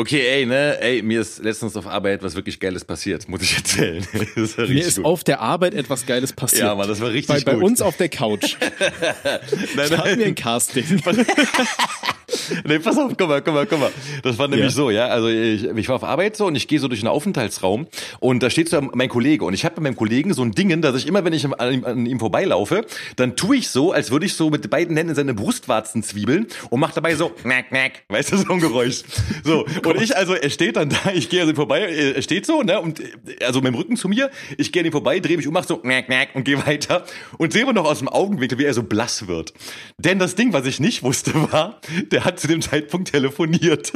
Okay, ey, ne, ey, mir ist letztens auf Arbeit was wirklich Geiles passiert, muss ich erzählen. Das war mir ist gut. auf der Arbeit etwas Geiles passiert. Ja, Mann, das war richtig bei, gut. Bei uns auf der Couch. nein, nein. wir ein Casting. nee, pass auf, guck mal, guck mal, guck mal. Das war nämlich ja. so, ja. Also ich, ich war auf Arbeit so und ich gehe so durch einen Aufenthaltsraum und da steht so mein Kollege und ich habe bei meinem Kollegen so ein Dingen, dass ich immer, wenn ich an ihm, an ihm vorbeilaufe, dann tue ich so, als würde ich so mit beiden Händen in seine Brustwarzen zwiebeln und mache dabei so knack, knack, weißt du, so ein Geräusch. So, und ich also, er steht dann da, ich gehe also vorbei, er steht so, ne, und also mit dem Rücken zu mir, ich gehe an ihm vorbei, drehe mich um, mach so knack, knack und gehe weiter und sehe noch aus dem Augenwinkel, wie er so blass wird. Denn das Ding, was ich nicht wusste, war, der hat zu dem Zeitpunkt telefoniert.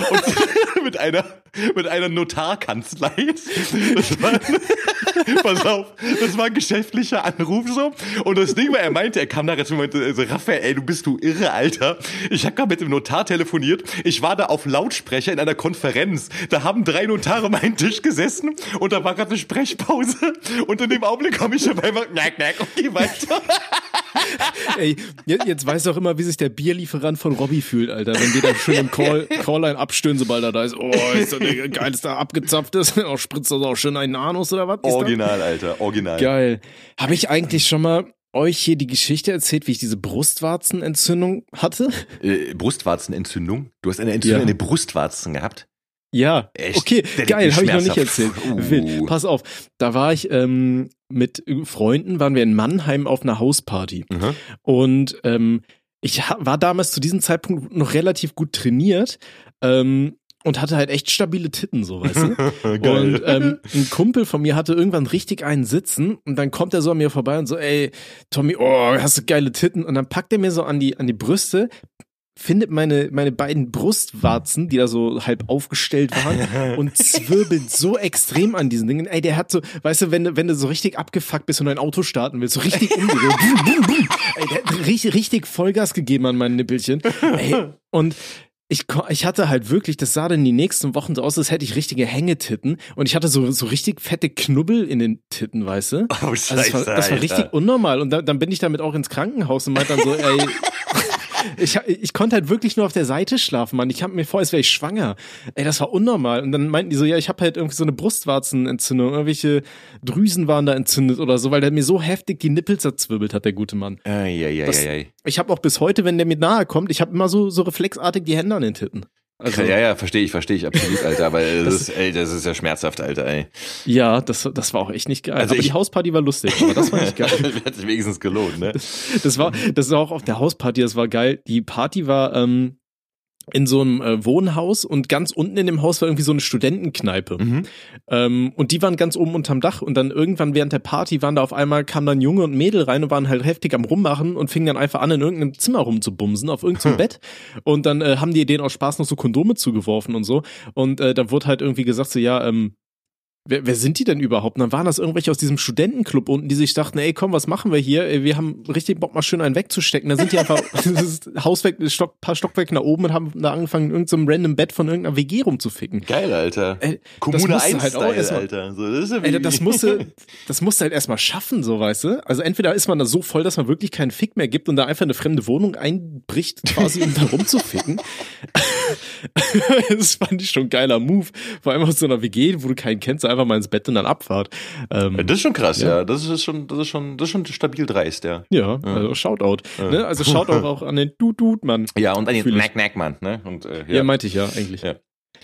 mit einer, mit einer Notarkanzlei. Das war, pass auf, das war ein geschäftlicher Anruf so. Und das Ding war, er meinte, er kam da jetzt und meinte, also, Raphael, ey, du bist du irre, Alter. Ich habe gerade mit dem Notar telefoniert. Ich war da auf Lautsprecher in einer Konferenz. Da haben drei Notare um einen Tisch gesessen und da war gerade eine Sprechpause. Und in dem Augenblick komme ich mal, knack, knack, und geh weiter. Ey, jetzt weiß auch immer, wie sich der Bierlieferant von Robbie fühlt, Alter. Wenn die da schön im Call, Callline abstöhnen, sobald er da ist. Oh, ist das geil, ist da abgezapft ist. Oh, spritzt das auch schön einen Anus oder was? Original, Alter, original. Geil. Habe ich eigentlich schon mal euch hier die Geschichte erzählt, wie ich diese Brustwarzenentzündung hatte? Äh, Brustwarzenentzündung? Du hast eine Entzündung ja. in den Brustwarzen gehabt? Ja, Echt? okay, geil, habe ich noch nicht erzählt. Uh. Pass auf, da war ich ähm, mit Freunden, waren wir in Mannheim auf einer Hausparty. Mhm. Und ähm, ich war damals zu diesem Zeitpunkt noch relativ gut trainiert. Ähm, und hatte halt echt stabile Titten, so weißt du. und ähm, ein Kumpel von mir hatte irgendwann richtig einen sitzen und dann kommt er so an mir vorbei und so, ey, Tommy, oh, hast du geile Titten? Und dann packt er mir so an die, an die Brüste, findet meine, meine beiden Brustwarzen, die da so halb aufgestellt waren und zwirbelt so extrem an diesen Dingen. Ey, der hat so, weißt du, wenn du, wenn du so richtig abgefuckt bist und ein Auto starten willst, so richtig umgedreht. Ey, der hat richtig, richtig Vollgas gegeben an meinen Nippelchen. Ey, und ich, ich hatte halt wirklich, das sah dann die nächsten Wochen so aus, als hätte ich richtige Hängetitten und ich hatte so, so richtig fette Knubbel in den Titten, weißt du? Oh, Scheiße, also das, war, das war richtig unnormal und da, dann bin ich damit auch ins Krankenhaus und meinte dann so, ey, ich, ich konnte halt wirklich nur auf der Seite schlafen, Mann. Ich habe mir vor, als wäre ich schwanger. Ey, das war unnormal. Und dann meinten die so, ja, ich habe halt irgendwie so eine Brustwarzenentzündung, irgendwelche Drüsen waren da entzündet oder so, weil der mir so heftig die Nippel zerzwirbelt hat, der gute Mann. Ei, ei, ei, das, ei. Ich habe auch bis heute, wenn der mir nahe kommt, ich habe immer so, so reflexartig die Hände an den Titten. Also, ja, ja, verstehe ich, verstehe ich absolut, Alter. Aber das, ist, ey, das ist ja schmerzhaft, Alter, ey. Ja, das, das war auch echt nicht geil. Also aber ich, die Hausparty war lustig, aber das war nicht geil. hat sich wenigstens gelohnt, ne? Das, das, war, das war auch auf der Hausparty, das war geil. Die Party war, ähm, in so einem äh, Wohnhaus und ganz unten in dem Haus war irgendwie so eine Studentenkneipe. Mhm. Ähm, und die waren ganz oben unterm Dach und dann irgendwann während der Party waren da auf einmal, kamen dann Junge und Mädel rein und waren halt heftig am Rummachen und fingen dann einfach an, in irgendeinem Zimmer rumzubumsen, auf irgendeinem Bett. Und dann äh, haben die denen aus Spaß noch so Kondome zugeworfen und so. Und äh, da wurde halt irgendwie gesagt, so ja, ähm, Wer, wer sind die denn überhaupt? Und dann waren das irgendwelche aus diesem Studentenclub unten, die sich dachten, ey, komm, was machen wir hier? Wir haben richtig Bock, mal schön einen wegzustecken. Da sind die einfach das Hausweg, Stock, paar Stockwerke nach oben und haben da angefangen, in irgendeinem random Bett von irgendeiner WG rumzuficken. Geil, Alter. Ey, Kommune 1 halt auch erstmal, Alter. So, das, ist ja ey, das musste, das musste halt erstmal schaffen, so, weißt du? Also entweder ist man da so voll, dass man wirklich keinen Fick mehr gibt und da einfach eine fremde Wohnung einbricht, quasi, um da rumzuficken. das fand ich schon ein geiler Move. Vor allem aus so einer WG, wo du keinen kennst, einfach mal ins Bett und dann Abfahrt. Ähm, das ist schon krass, ja. ja. Das ist schon, das ist schon, das ist schon stabil dreist, ja. Ja, also Shoutout. Ja. Ne? Also Shoutout auch an den Dude-Dude-Mann. Ja, und an den Mac-Mac-Mann, ne? Und, äh, ja. ja, meinte ich ja, eigentlich. Ja.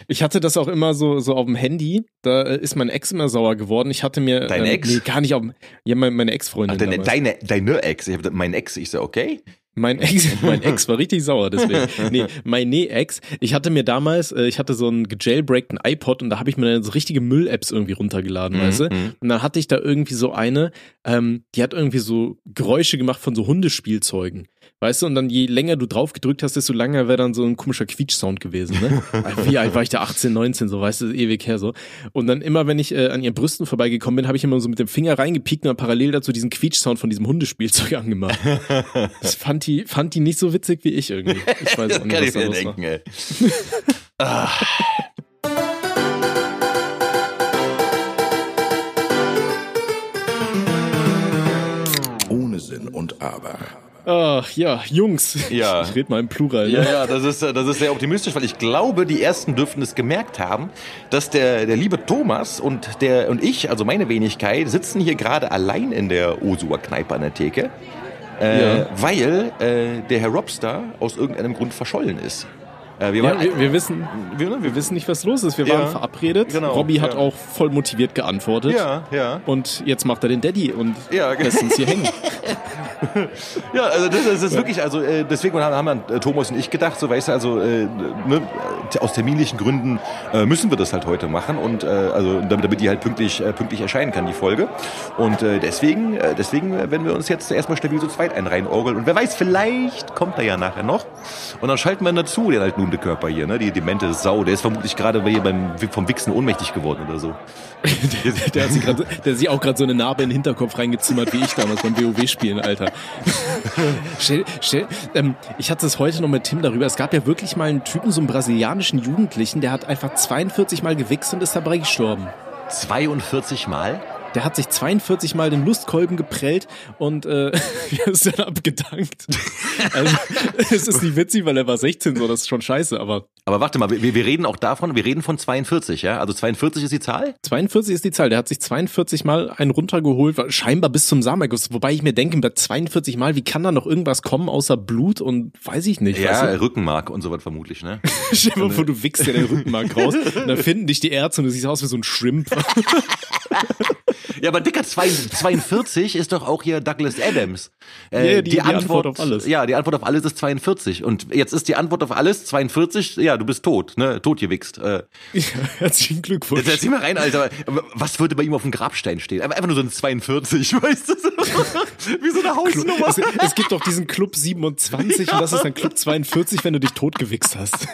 Ich hatte das auch immer so, so auf dem Handy. Da äh, ist mein Ex immer sauer geworden. Ich hatte mir. Deine ähm, Ex? Nee, gar nicht auf. Ja, meine, meine Ex-Freundin. Deine, deine, deine Ex. Ich habe mein Ex. Ich so, okay. Mein Ex, mein Ex war richtig sauer deswegen. Nee, mein Nee-Ex. Ich hatte mir damals, äh, ich hatte so einen gejailbreakten iPod und da habe ich mir dann so richtige Müll-Apps irgendwie runtergeladen, mhm. weißt du? Mhm. Und dann hatte ich da irgendwie so eine, ähm, die hat irgendwie so Geräusche gemacht von so Hundespielzeugen. Weißt du, und dann je länger du drauf gedrückt hast, desto länger wäre dann so ein komischer Quietsch-Sound gewesen, ne? Wie alt war ich da? 18, 19, so, weißt du, ewig her so. Und dann immer, wenn ich äh, an ihren Brüsten vorbeigekommen bin, habe ich immer so mit dem Finger reingepiekt und dann parallel dazu diesen Quietsch-Sound von diesem Hundespielzeug angemacht. Das fand die, fand die nicht so witzig wie ich irgendwie. Ich weiß das auch nicht, kann was ich mir denken, war. ey. ah. Ohne Sinn und Aber. Ach ja, Jungs. Ja. Ich rede mal im Plural. Ja, ne? ja, das ist, das ist sehr optimistisch, weil ich glaube, die ersten dürften es gemerkt haben, dass der, der liebe Thomas und der und ich, also meine Wenigkeit, sitzen hier gerade allein in der Osua Kneipe an der Theke. Äh, ja. Weil äh, der Herr Robster aus irgendeinem Grund verschollen ist. Äh, wir, ja, wir, wir, wissen, wir, wir, wissen nicht, was los ist. Wir ja, waren verabredet. Genau, Robby hat ja. auch voll motiviert geantwortet. Ja, ja. Und jetzt macht er den Daddy und ja, lässt uns hier hängen. ja, also das, das ist wirklich, also äh, deswegen haben, haben äh, Thomas und ich gedacht, so weißt du, also äh, ne, aus terminlichen Gründen äh, müssen wir das halt heute machen und äh, also damit, damit die halt pünktlich äh, pünktlich erscheinen kann die Folge und äh, deswegen äh, deswegen werden wir uns jetzt erstmal stabil so zweit einen reinorgeln und wer weiß, vielleicht kommt er ja nachher noch und dann schalten wir dazu den alten Hundekörper hier, ne, die demente Sau, der ist vermutlich gerade beim vom Wichsen ohnmächtig geworden oder so. der, der, hat sich grad, der hat sich auch gerade so eine Narbe in den Hinterkopf reingezimmert wie ich damals beim WoW spielen, Alter. stell, stell, ähm, ich hatte es heute noch mit Tim darüber. Es gab ja wirklich mal einen Typen, so einen brasilianischen Jugendlichen, der hat einfach 42 Mal gewichst und ist dabei gestorben. 42 Mal? Der hat sich 42 Mal den Lustkolben geprellt und äh, ist dann abgedankt. also, es ist nicht witzig, weil er war 16, so das ist schon scheiße, aber. Aber warte mal, wir, wir reden auch davon, wir reden von 42, ja? Also 42 ist die Zahl? 42 ist die Zahl. Der hat sich 42 Mal einen runtergeholt, scheinbar bis zum Samenerguss. Wobei ich mir denke, bei 42 Mal, wie kann da noch irgendwas kommen außer Blut und weiß ich nicht. Ja, weißt du? Rückenmark und so was vermutlich, ne? Stell dir mal vor, du wickst dir den Rückenmark raus und dann finden dich die Ärzte und du siehst aus wie so ein Shrimp. Ja, aber Dicker 42 ist doch auch hier Douglas Adams. Äh, yeah, die, die, Antwort, Antwort, auf alles. Ja, die Antwort auf alles ist 42. Und jetzt ist die Antwort auf alles 42. Ja, du bist tot, ne? Totgewichst. Äh, ja, herzlichen Glückwunsch. Jetzt erzähl mal rein, Alter. Was würde bei ihm auf dem Grabstein stehen? Einfach nur so ein 42, weißt du? Wie so eine Hausnummer. Es, es gibt doch diesen Club 27 ja. und das ist dann Club 42, wenn du dich totgewichst hast.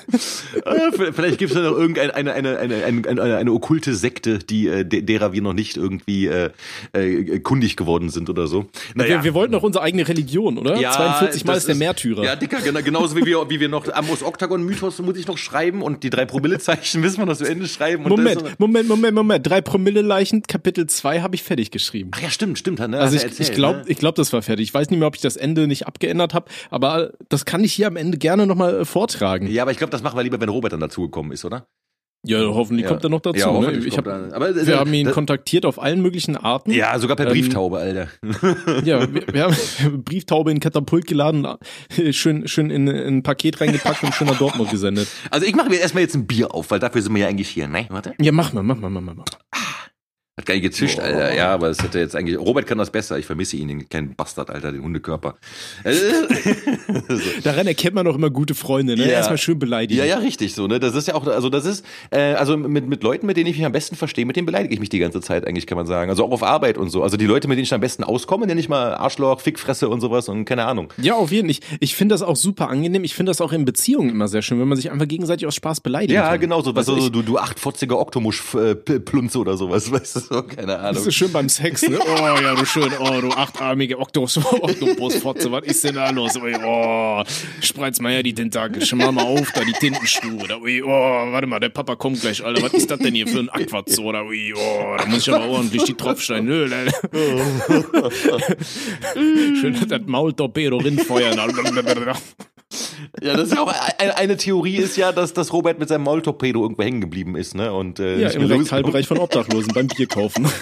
Äh, vielleicht gibt es da noch irgendeine eine, eine, eine, eine, eine, eine okkulte Sekte, die, äh, derer wir noch nicht irgendwie äh, äh, kundig geworden sind oder so. Naja. Wir, wir wollten doch unsere eigene Religion, oder? Ja, 42 Mal ist der Märtyrer. Ja, Dicker, genau, genauso wie wir, wie wir noch Amos Octagon Mythos muss ich noch schreiben und die drei Promille-Zeichen müssen wir noch zu Ende schreiben. Moment, das, Moment, Moment, Moment. Drei Promille-Leichen, Kapitel 2 habe ich fertig geschrieben. Ach ja, stimmt, stimmt. Ne? Also ich, ich glaube, ne? ich glaube, das war fertig. Ich weiß nicht mehr, ob ich das Ende nicht abgeändert habe, aber das kann ich hier am Ende gerne nochmal vortragen. Ja, aber ich glaube, das machen wir lieber, wenn Robert dann dazugekommen ist, oder? Ja, hoffentlich ja. kommt er noch dazu. Ja, ne? ich hab, aber, wir haben ihn kontaktiert auf allen möglichen Arten. Ja, sogar per ähm, Brieftaube, Alter. ja, wir, wir haben Brieftaube in Katapult geladen, schön, schön in, in ein Paket reingepackt und schön nach Dortmund gesendet. Also ich mache mir erstmal jetzt ein Bier auf, weil dafür sind wir ja eigentlich hier, ne? Warte. Ja, mach mal, mach mal, mach mal. Mach mal. Hat gar nicht gezischt, Boah. Alter. Ja, aber es hätte jetzt eigentlich. Robert kann das besser. Ich vermisse ihn, den kleinen Bastard, Alter, den Hundekörper. so. Daran erkennt man auch immer gute Freunde, ne? Ja. Erstmal schön beleidigen. Ja, ja, richtig so, ne? Das ist ja auch, also das ist, äh, also mit, mit Leuten, mit denen ich mich am besten verstehe, mit denen beleidige ich mich die ganze Zeit, eigentlich, kann man sagen. Also auch auf Arbeit und so. Also die Leute, mit denen ich am besten auskomme, nenne ich mal Arschloch, Fickfresse und sowas und keine Ahnung. Ja, auf jeden Fall. Ich, ich finde das auch super angenehm. Ich finde das auch in Beziehungen immer sehr schön, wenn man sich einfach gegenseitig aus Spaß beleidigt. Ja, kann. genau so. Was, also, du, du achtfotziger Oktomusch-Plunze oder sowas, weißt du so, keine Ahnung so schön beim Sex, ne? Oh, ja, du schön, oh, du achtarmige Oktopus, Oktopusfotze, was ist denn da los? Oh, spreiz mal her die Tentakel, schon mal mal auf, da die Tintenstube, da, ui, oh, warte mal, der Papa kommt gleich, Alter, was ist das denn hier für ein Aquazoo, da, ui, oh, da muss ich aber ordentlich die Tropfsteine, nö? Schön das Maultorpedo rinfeuern, ja, das ist ja auch eine, eine, Theorie ist ja, dass, dass Robert mit seinem Molltorpedo irgendwo hängen geblieben ist, ne? Und äh, ja, im Rektalbereich von Obdachlosen beim Bier kaufen.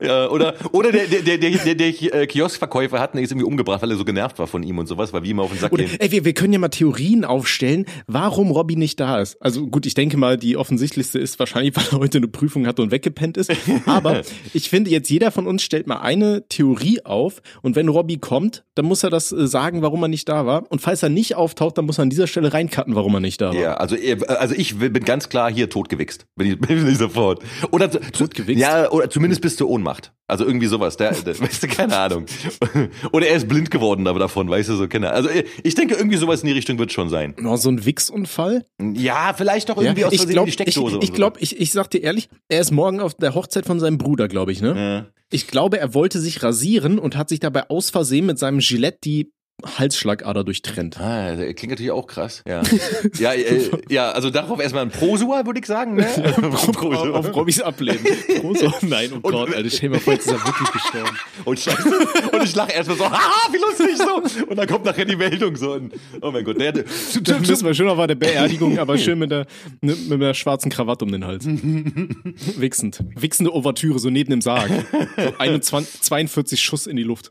Ja, oder oder der, der, der, der, der äh, Kioskverkäufer hat ihn irgendwie umgebracht, weil er so genervt war von ihm und sowas, weil wir ihm auf den Sack oder, gehen. Ey, wir, wir können ja mal Theorien aufstellen, warum Robby nicht da ist. Also gut, ich denke mal, die offensichtlichste ist wahrscheinlich, weil er heute eine Prüfung hatte und weggepennt ist. Aber ich finde jetzt jeder von uns stellt mal eine Theorie auf und wenn Robby kommt, dann muss er das äh, sagen, warum er nicht da war. Und falls er nicht auftaucht, dann muss er an dieser Stelle reincutten, warum er nicht da war. Ja, also, äh, also ich bin ganz klar hier totgewichst. Bin ich, bin ich sofort. Oder, totgewichst? Ja, oder zumindest bis zur Ohnmacht. Also irgendwie sowas. Der, der weißt du, keine Ahnung. Oder er ist blind geworden aber davon, weißt du, so, keine Ahnung. Also ich denke, irgendwie sowas in die Richtung wird schon sein. Noch so ein Wichsunfall? Ja, vielleicht doch irgendwie ja, aus Versehen glaub, die Steckdose. Ich, ich glaube, ich, ich sag dir ehrlich, er ist morgen auf der Hochzeit von seinem Bruder, glaube ich, ne? Ja. Ich glaube, er wollte sich rasieren und hat sich dabei aus Versehen mit seinem Gillette die Halsschlagader durchtrennt. Ah, klingt natürlich auch krass. Ja, ja, äh, ja, also darauf erstmal ein Prosua, würde ich sagen. Ne? Prosua. Auf Robbys ablehnen. Prosua, nein, oh und, Gott, Alter, stell dir mal vor, jetzt ist er wirklich gestorben. Und, scheiße, und ich lache erstmal so, haha, wie lustig so. Und dann kommt nachher die Meldung so. Und, oh mein Gott, der, dann müssen wir schön auf eine Beerdigung, aber schön mit der, mit der schwarzen Krawatte um den Hals. Wichsend. Wichsende Ouvertüre, so neben dem Sarg. So 21, 42 Schuss in die Luft.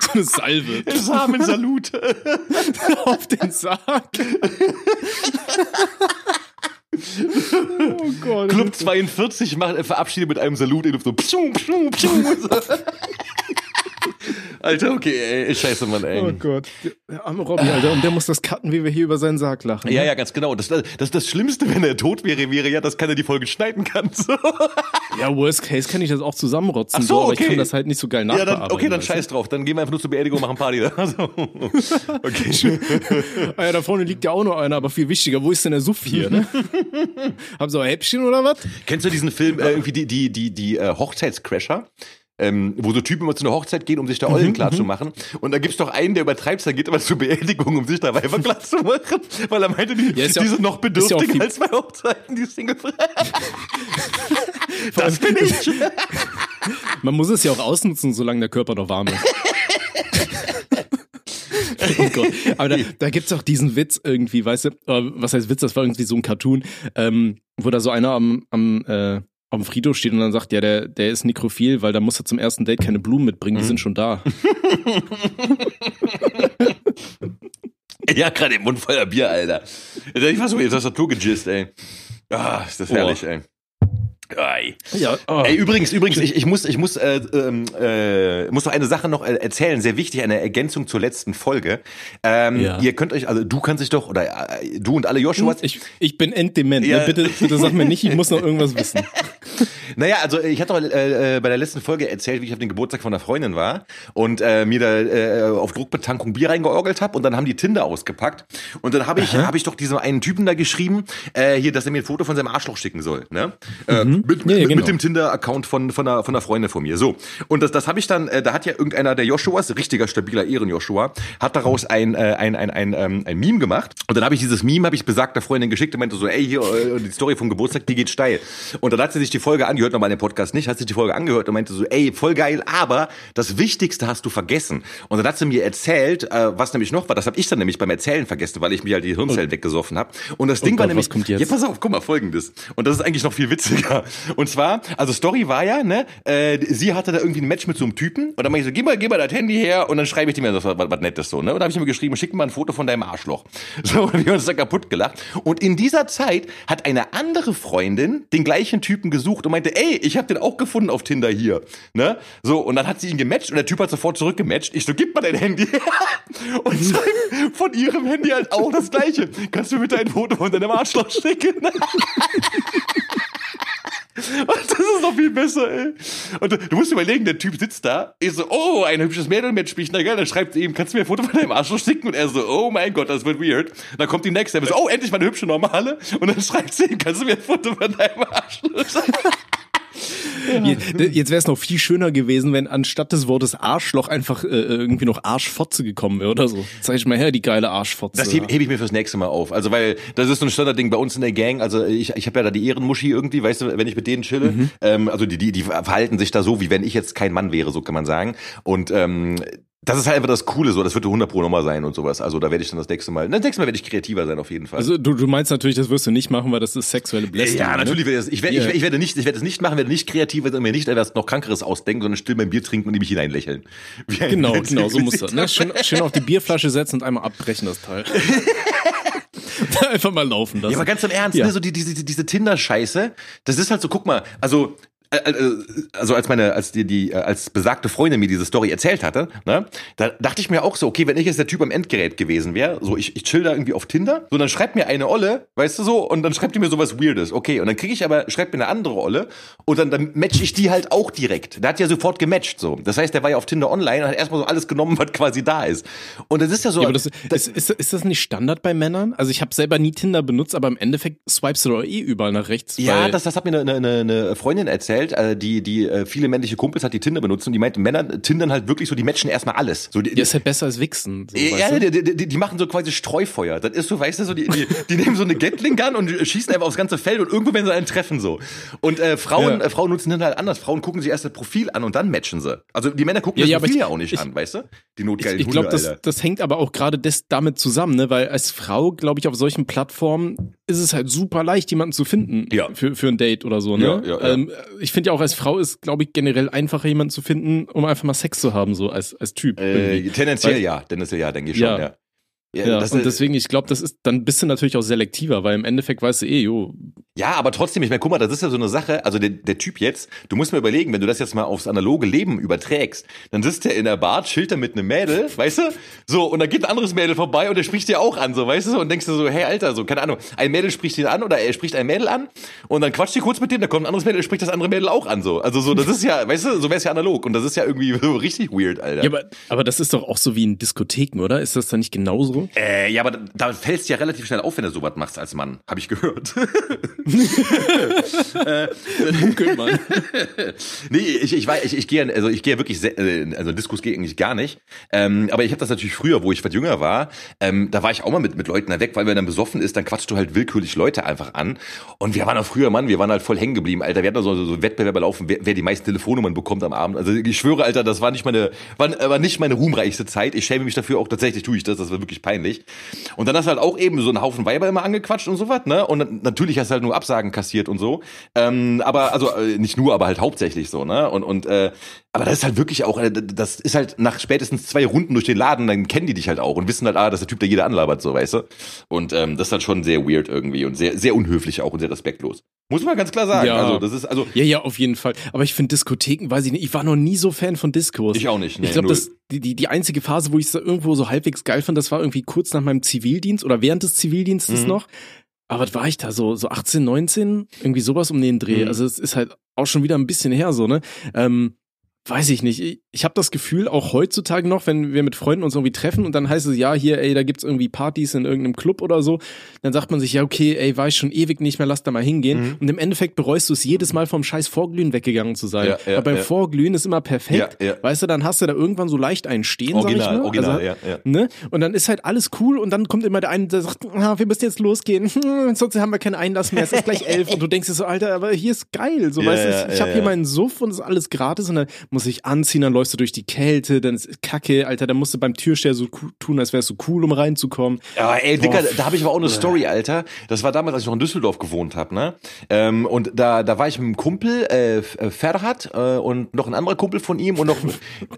So eine Salve. Samen-Salut. Auf den Sarg. oh Gott. Club 42 macht, verabschiedet mit einem Salut in Luft so. Pschung, pschung, pschung. Alter, okay, ey, scheiße, Mann, ey. Oh Gott. Der arme Robby, Alter. Und der muss das cutten, wie wir hier über seinen Sarg lachen. Ja, ne? ja, ganz genau. Das, das, das, Schlimmste, wenn er tot wäre, wäre ja, dass keiner die Folge schneiden kann. So. Ja, worst case kann ich das auch zusammenrotzen, Ach so, so, aber okay. ich kann das halt nicht so geil nachbearbeiten. Ja, dann, okay, dann scheiß drauf. Dann gehen wir einfach nur zur Beerdigung und machen Party. Also, okay. ah ja, da vorne liegt ja auch noch einer, aber viel wichtiger, wo ist denn der Suff hier, ne? Haben Sie auch Häppchen oder was? Kennst du diesen Film, äh, irgendwie die, die, die, die äh, Hochzeitscrasher? Ähm, wo so Typen immer zu einer Hochzeit gehen, um sich da Eulen mhm, klar zu mhm. machen. Und da gibt's doch einen, der übertreibt, der geht immer zur Beerdigung, um sich da Weiber klar zu machen, weil er meinte, die, ja, die sind noch bedürftiger als bei Hochzeiten, die Single Das bin ich. Man muss es ja auch ausnutzen, solange der Körper noch warm ist. oh Gott. Aber da, da gibt's auch diesen Witz irgendwie, weißt du, äh, was heißt Witz, das war irgendwie so ein Cartoon, ähm, wo da so einer am, am äh, auf dem Friedhof steht und dann sagt, ja, der, der ist nekrophil, weil da muss er zum ersten Date keine Blumen mitbringen, die mhm. sind schon da. ja, gerade im Mund voller Bier, Alter. Ich weiß nicht, das hat du gejist, ey. Ah, ist das herrlich, oh. ey. Ei. Ja, oh. Ey, übrigens, übrigens, ich, ich muss, ich muss, äh, ähm, äh, muss noch eine Sache noch äh, erzählen, sehr wichtig, eine Ergänzung zur letzten Folge. Ähm, ja. Ihr könnt euch, also du kannst dich doch, oder äh, du und alle Joshuas. Ich, ich bin entdement, ne? ja. ne? bitte, bitte sag mir nicht, ich muss noch irgendwas wissen. Naja, also ich hatte doch äh, äh, bei der letzten Folge erzählt, wie ich auf den Geburtstag von einer Freundin war und äh, mir da äh, auf Druckbetankung Bier reingeorgelt habe und dann haben die Tinder ausgepackt und dann habe ich, hab ich doch diesem einen Typen da geschrieben, äh, hier, dass er mir ein Foto von seinem Arschloch schicken soll, ne? Äh, mhm. mit, ja, ja, genau. mit dem Tinder-Account von, von, einer, von einer Freundin von mir. So. Und das, das habe ich dann, äh, da hat ja irgendeiner der Joshuas, richtiger, stabiler Ehren-Joshua, hat daraus ein, äh, ein, ein, ein, ähm, ein Meme gemacht. Und dann habe ich dieses Meme, habe ich besagter Freundin geschickt und meinte so, ey, hier, äh, die Story vom Geburtstag, die geht steil. Und dann hat sie sich die Folge angehört, nochmal in den Podcast nicht, hat sich die Folge angehört und meinte so, ey, voll geil, aber das Wichtigste hast du vergessen. Und dann hat sie mir erzählt, äh, was nämlich noch war, das habe ich dann nämlich beim Erzählen vergessen, weil ich mir halt die Hirnzellen und, weggesoffen habe. Und das Ding oh Gott, war nämlich, was kommt jetzt? ja, pass auf, guck mal, folgendes. Und das ist eigentlich noch viel witziger. Und zwar, also Story war ja, ne, äh, sie hatte da irgendwie ein Match mit so einem Typen und dann meinte ich so, gib mal, gib mal das Handy her und dann schreibe ich dir mal was, was, was Nettes so, ne? Und dann habe ich ihm geschrieben, schick mir mal ein Foto von deinem Arschloch. So, und wir haben uns da kaputt gelacht. Und in dieser Zeit hat eine andere Freundin den gleichen Typen gesucht und meinte, ey, ich habe den auch gefunden auf Tinder hier, ne? So, und dann hat sie ihn gematcht und der Typ hat sofort zurückgematcht. Ich so, gib mal dein Handy her. Und von ihrem Handy halt auch das gleiche. Kannst du bitte ein Foto von deinem Arschloch schicken? Das ist noch viel besser, ey. Und du, musst überlegen, der Typ sitzt da, ist so, oh, ein hübsches Mädel mitspielt, na geil, dann schreibt sie ihm, kannst du mir ein Foto von deinem Arschloch schicken? Und er so, oh mein Gott, das wird weird. Dann kommt die nächste, er so, oh, endlich mal eine hübsche normale. Und dann schreibt sie ihm, kannst du mir ein Foto von deinem Arschloch schicken? Jetzt wäre es noch viel schöner gewesen, wenn anstatt des Wortes Arschloch einfach äh, irgendwie noch Arschfotze gekommen wäre oder so. Zeig ich mal her, die geile Arschfotze. Das hebe heb ich mir fürs nächste Mal auf. Also, weil das ist so ein Standardding bei uns in der Gang. Also, ich, ich habe ja da die Ehrenmuschi irgendwie, weißt du, wenn ich mit denen chille. Mhm. Ähm, also, die, die, die verhalten sich da so, wie wenn ich jetzt kein Mann wäre, so kann man sagen. Und ähm, das ist halt einfach das Coole, so, das wird 100 pro Nummer sein und sowas. Also da werde ich dann das nächste Mal, das nächste Mal werde ich kreativer sein auf jeden Fall. Also du, du meinst natürlich, das wirst du nicht machen, weil das ist sexuelle Belästigung. Ja, ne? natürlich. Ne? Ich, ich, werde, ich, ich werde nicht, ich werde es nicht machen, werde nicht kreativ, werde mir nicht etwas noch krankeres ausdenken, sondern still mein Bier trinken und in mich hineinlächeln. Genau, genau, so muss das. Ne? Schön, schön auf die Bierflasche setzen und einmal abbrechen das Teil. Einfach mal laufen lassen. Ja, aber ganz im Ernst, ja. ne, so die, diese, diese Tinder-Scheiße, das ist halt so, guck mal, also also als meine, als die, die, äh, als besagte Freundin mir diese Story erzählt hatte, ne, da dachte ich mir auch so, okay, wenn ich jetzt der Typ am Endgerät gewesen wäre, so ich, ich chill da irgendwie auf Tinder, so dann schreibt mir eine Olle, weißt du so, und dann schreibt die mir sowas Weirdes, okay, und dann kriege ich aber, schreibt mir eine andere Olle und dann, dann match ich die halt auch direkt. Der hat ja sofort gematcht, so. Das heißt, der war ja auf Tinder online und hat erstmal so alles genommen, was quasi da ist. Und das ist ja so. Ja, aber das, das, ist, ist das nicht Standard bei Männern? Also ich habe selber nie Tinder benutzt, aber im Endeffekt swipest du doch eh überall nach rechts. Ja, das, das hat mir eine, eine, eine Freundin erzählt erzählt, äh, die, die äh, viele männliche Kumpels hat, die Tinder benutzen und die meint, Männer tindern halt wirklich so, die matchen erstmal alles. So, die, ja, ist halt besser als Wichsen. So, ja, die, die, die, die, machen so quasi Streufeuer. Das ist so, weißt du, so, die, die, die nehmen so eine Gatling-Gun und schießen einfach aufs ganze Feld und irgendwo werden sie einen treffen so. Und äh, Frauen, ja. äh, Frauen nutzen Tinder halt anders. Frauen gucken sich erst das Profil an und dann matchen sie. Also die Männer gucken ja, das Profil ja auch nicht ich, an, weißt du? Die notgeilen Ich, ich glaube, das, das hängt aber auch gerade damit zusammen, ne? weil als Frau, glaube ich, auf solchen Plattformen ist es halt super leicht, jemanden zu finden ja. für, für ein Date oder so. Ne? Ja, ja, ja. Ähm, ich finde ja auch als Frau ist, glaube ich, generell einfacher, jemanden zu finden, um einfach mal Sex zu haben, so als, als Typ. Äh, tendenziell weil, ja, tendenziell ja, denke ich schon, ja. Ja, ja und deswegen, ich glaube, das ist dann bist du natürlich auch selektiver, weil im Endeffekt weißt du eh, jo. Ja, aber trotzdem, ich meine, guck mal, das ist ja so eine Sache, also der, der Typ jetzt, du musst mir überlegen, wenn du das jetzt mal aufs analoge Leben überträgst, dann sitzt der in der Bar, chillt er mit einem Mädel, weißt du? So, und dann geht ein anderes Mädel vorbei und der spricht dir auch an, so, weißt du? Und denkst du so, hey, Alter, so, keine Ahnung, ein Mädel spricht ihn an oder er spricht ein Mädel an und dann quatscht ihr kurz mit dem, da kommt ein anderes Mädel, spricht das andere Mädel auch an, so. Also so, das ist ja, weißt du, so wär's ja analog und das ist ja irgendwie so richtig weird, Alter. Ja, aber, aber das ist doch auch so wie in Diskotheken, oder? Ist das dann nicht genauso? Äh, ja, aber da fällst du ja relativ schnell auf, wenn du sowas machst als Mann, habe ich gehört. äh, man. nee, ich, ich, ich, ich gehe also ich gehe wirklich sehr, äh, also Diskus gehe eigentlich gar nicht. Ähm, aber ich habe das natürlich früher, wo ich was jünger war, ähm, da war ich auch mal mit mit Leuten da weg, weil wenn dann besoffen ist, dann quatschst du halt willkürlich Leute einfach an. Und wir waren auch früher, Mann, wir waren halt voll hängen geblieben, Alter. Wir hatten so, so, so Wettbewerbe laufen, wer, wer die meisten Telefonnummern bekommt am Abend. Also ich schwöre, Alter, das war nicht meine, war, war nicht meine ruhmreichste Zeit. Ich schäme mich dafür auch tatsächlich tue ich das. Das war wirklich peinlich. Und dann hast du halt auch eben so einen Haufen Weiber immer angequatscht und so was, ne? Und natürlich hast du halt nur Absagen kassiert und so. Ähm, aber, also äh, nicht nur, aber halt hauptsächlich so, ne? Und, und äh, aber das ist halt wirklich auch, äh, das ist halt nach spätestens zwei Runden durch den Laden, dann kennen die dich halt auch und wissen halt, ah, das ist der Typ, der jeder anlabert, so, weißt du? Und ähm, das ist halt schon sehr weird irgendwie und sehr, sehr unhöflich auch und sehr respektlos. Muss man ganz klar sagen. Ja. Also, das ist, also. Ja, ja, auf jeden Fall. Aber ich finde Diskotheken, weiß ich nicht, ich war noch nie so Fan von Diskos. Ich auch nicht. Nee, ich glaube, das, die, die, die einzige Phase, wo ich es irgendwo so halbwegs geil fand, das war irgendwie kurz nach meinem Zivildienst oder während des Zivildienstes mhm. noch. Aber was war ich da so, so 18, 19? Irgendwie sowas um den Dreh. Mhm. Also es ist halt auch schon wieder ein bisschen her so, ne? Ähm, weiß ich nicht. Ich, ich habe das Gefühl, auch heutzutage noch, wenn wir mit Freunden uns irgendwie treffen und dann heißt es, ja, hier, ey, da gibt's irgendwie Partys in irgendeinem Club oder so, dann sagt man sich, ja, okay, ey, war ich schon ewig nicht mehr, lass da mal hingehen. Mhm. Und im Endeffekt bereust du es jedes Mal vom scheiß Vorglühen weggegangen zu sein. Ja, ja, Aber beim ja. Vorglühen ist immer perfekt. Ja, ja. Weißt du, dann hast du da irgendwann so leicht einen Stehen, original, sag ich mal. Original, also, ja, ja. Ne? Und dann ist halt alles cool und dann kommt immer der eine, der sagt, ah, wir müssen jetzt losgehen, sonst haben wir keinen Einlass mehr, es ist gleich elf und du denkst dir so, Alter, aber hier ist geil. So, weißt du, ich habe hier meinen Suff und es ist alles gratis und dann muss ich anziehen, dann läufst du durch die Kälte, dann ist Kacke, Alter, dann musst du beim Türsteher so tun, als wärst du cool, um reinzukommen. Ja, ey, Boah. Dicker, da habe ich aber auch eine Story, Alter. Das war damals, als ich noch in Düsseldorf gewohnt habe, ne? Ähm, und da, da war ich mit einem Kumpel, äh, äh Ferhat, äh, und noch ein anderer Kumpel von ihm und noch.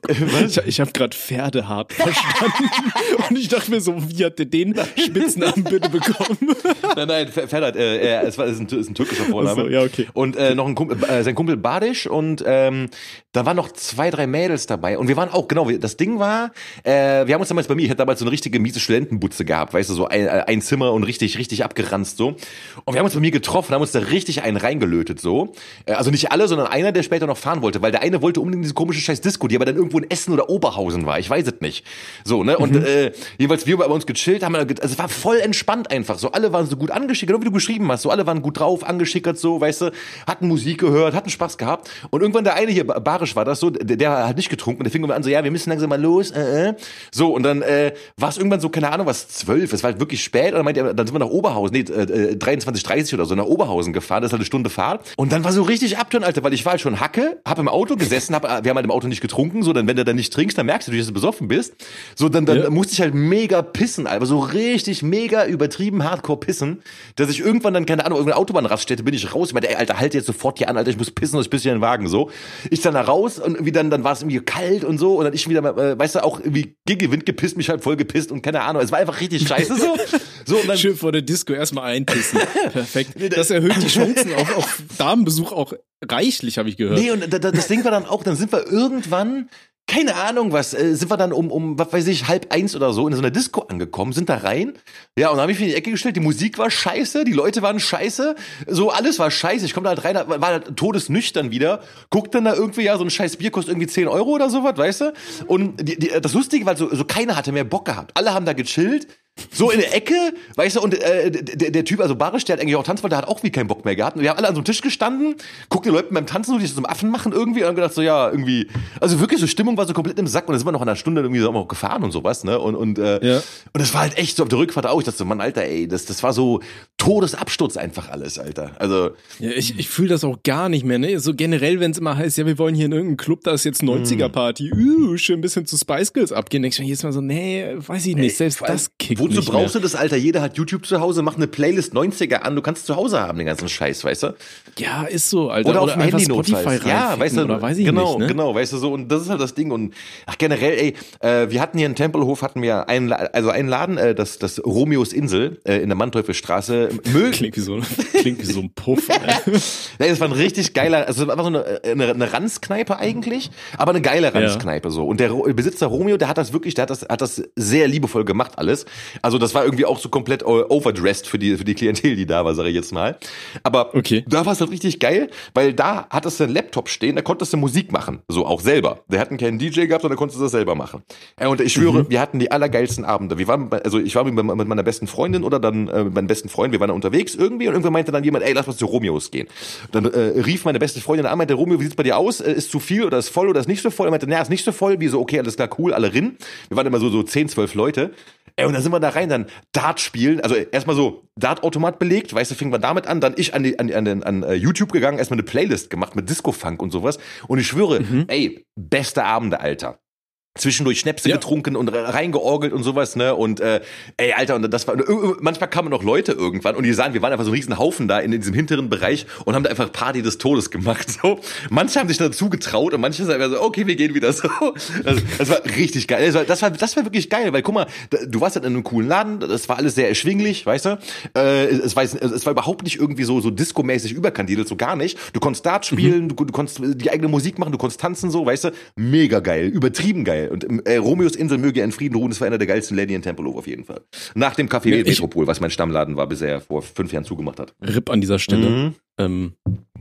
Äh, was? Ich, ich habe gerade Pferdehart verstanden. und ich dachte mir so, wie hat der den Spitznamen bitte bekommen? nein, nein, Ferhat, äh, er, es war, ist ein, ist ein türkischer Vorname. So, ja, okay. Und äh, noch ein Kumpel, äh, sein Kumpel Badisch und ähm, da waren noch zwei, drei Mädels dabei und wir waren auch, genau, das Ding war, äh, wir haben uns damals bei mir, ich hatte damals so eine richtige miese Studentenbutze gehabt, weißt du, so ein, ein Zimmer und richtig, richtig abgeranzt so. Und wir haben uns bei mir getroffen, haben uns da richtig einen reingelötet so. Äh, also nicht alle, sondern einer, der später noch fahren wollte, weil der eine wollte unbedingt diese komische scheiß Disco, die aber dann irgendwo in Essen oder Oberhausen war, ich weiß es nicht. So, ne, und mhm. äh, jeweils wir bei uns gechillt, haben, also es war voll entspannt einfach, so alle waren so gut angeschickert, wie du geschrieben hast, so alle waren gut drauf, angeschickert so, weißt du, hatten Musik gehört, hatten Spaß gehabt und irgendwann der eine hier, Barisch war das so, der, der hat nicht getrunken, der fing an so, ja, wir müssen langsam mal los, äh, äh. So, und dann äh, war es irgendwann so, keine Ahnung, was, zwölf, es war halt wirklich spät, und dann meinte er, dann sind wir nach Oberhausen, nee, äh, 23, äh, 30 oder so, nach Oberhausen gefahren, das ist halt eine Stunde Fahrt. Und dann war so richtig Abturn, Alter, weil ich war halt schon Hacke, hab im Auto gesessen, hab, wir haben halt im Auto nicht getrunken, so, dann wenn du dann nicht trinkst, dann merkst du, dass du besoffen bist. So, dann, dann ja. musste ich halt mega pissen, Alter, so richtig mega übertrieben hardcore pissen, dass ich irgendwann dann, keine Ahnung, irgendeine Autobahnraststätte bin ich raus, ich meinte, ey, Alter, halt jetzt sofort hier an, Alter, ich muss pissen, ich piss hier in den Wagen, so. Ich dann da raus und wie dann, dann war es irgendwie kalt und so, und dann ich wieder, äh, weißt du, auch irgendwie gegen Wind gepisst, mich halt voll gepisst und keine Ahnung. Es war einfach richtig scheiße so. so und dann, Schön vor der Disco erstmal einpissen. Perfekt. Das erhöht die Chancen auf, auf Damenbesuch auch reichlich, habe ich gehört. Nee, und das Ding war dann auch, dann sind wir irgendwann keine Ahnung was, äh, sind wir dann um, um, was weiß ich, halb eins oder so in so einer Disco angekommen, sind da rein. Ja, und dann habe ich mich in die Ecke gestellt, die Musik war scheiße, die Leute waren scheiße, so alles war scheiße. Ich komme da halt rein, war halt todesnüchtern wieder, guck dann da irgendwie, ja, so ein scheiß Bier kostet irgendwie 10 Euro oder sowas, weißt du? Und die, die, das Lustige war, so, so keiner hatte mehr Bock gehabt. Alle haben da gechillt, So in der Ecke, weißt du, und äh, der, der Typ, also Barisch, der hat eigentlich auch tanzt, weil der hat auch wie keinen Bock mehr gehabt. Und wir haben alle an so einem Tisch gestanden, guckten die Leute beim Tanzen, so, die so zum Affen machen irgendwie, und haben gedacht so, ja, irgendwie, also wirklich so Stimmung war so komplett im Sack und dann sind wir noch in einer Stunde irgendwie so auch gefahren und sowas, ne, und, und, äh, ja. und das war halt echt so auf der Rückfahrt auch, ich dachte so, Mann, Alter, ey, das, das war so Todesabsturz einfach alles, Alter. Also. Ja, ich, ich fühle das auch gar nicht mehr, ne, so generell, wenn es immer heißt, ja, wir wollen hier in irgendeinem Club, da ist jetzt 90er-Party, uh, schön ein bisschen zu Spice Girls abgehen, denke ich mir jedes Mal so, nee, weiß ich nicht, ey, selbst das kickt Wozu brauchst mehr. du das, Alter? jeder hat YouTube zu Hause, mach eine Playlist 90er an, du kannst zu Hause haben den ganzen Scheiß, weißt du? Ja, ist so, Alter. Oder, oder auf dem Handy Spotify Ja, weißt du, oder weiß ich genau, nicht, ne? genau, weißt du so und das ist halt das Ding und ach generell, ey, äh, wir hatten hier in Tempelhof hatten wir einen also einen Laden, äh, das das Romeos Insel äh, in der Manteuffelstraße. Müll klingt wie so klingt wie so ein Puff. ja, das war ein richtig geiler, also einfach so eine, eine, eine Ranzkneipe eigentlich, aber eine geile Ranzkneipe ja. so und der Besitzer Romeo, der hat das wirklich, der hat das hat das sehr liebevoll gemacht alles. Also das war irgendwie auch so komplett äh, overdressed für die, für die Klientel, die da war, sage ich jetzt mal. Aber okay. da war es halt richtig geil, weil da hattest du einen Laptop stehen, da konntest du Musik machen. So auch selber. Wir hatten keinen DJ gehabt, sondern konntest du das selber machen. Ja, und ich schwöre, mhm. wir hatten die allergeilsten Abende. Wir waren, also ich war mit, mit meiner besten Freundin oder dann äh, mit meinem besten Freund, wir waren da unterwegs irgendwie und irgendwann meinte dann jemand, ey, lass mal zu Romeos gehen. Dann äh, rief meine beste Freundin an, meinte, Romeo, wie sieht's bei dir aus? Äh, ist zu viel oder ist voll oder ist nicht so voll? Er meinte, naja, ist nicht so voll. Wie so, okay, alles klar, cool, alle rin. Wir waren immer so, so 10, 12 Leute. Ey, und dann sind wir da rein, dann Dart spielen. Also erstmal so Dart-Automat belegt, weißt du, fingen wir damit an. Dann ich an, die, an, an, an uh, YouTube gegangen, erstmal eine Playlist gemacht mit Disco-Funk und sowas. Und ich schwöre, mhm. ey, beste Abende, Alter zwischendurch Schnäpse ja. getrunken und reingeorgelt und sowas, ne? Und äh, ey, Alter, und das war manchmal kamen noch Leute irgendwann und die sahen, wir waren einfach so ein riesen Haufen da in, in diesem hinteren Bereich und haben da einfach Party des Todes gemacht. So, manche haben sich dazu getraut und manche sagen so, okay, wir gehen wieder so. Also, das war richtig geil. Das war, das war, das war wirklich geil, weil guck mal, du warst halt in einem coolen Laden, das war alles sehr erschwinglich, weißt du? Äh, es, war, es war überhaupt nicht irgendwie so so Disco-mäßig überkandidelt, so gar nicht. Du konntest Dart spielen, mhm. du, du konntest die eigene Musik machen, du konntest tanzen, so, weißt du? Mega geil, übertrieben geil geil. Und äh, Romeos Insel möge in Frieden ruhen, das war einer der geilsten Läden in Tempelhof auf jeden Fall. Nach dem Café ja, Metropol, was mein Stammladen war, bis er vor fünf Jahren zugemacht hat. RIP an dieser Stelle. Mhm. Ähm,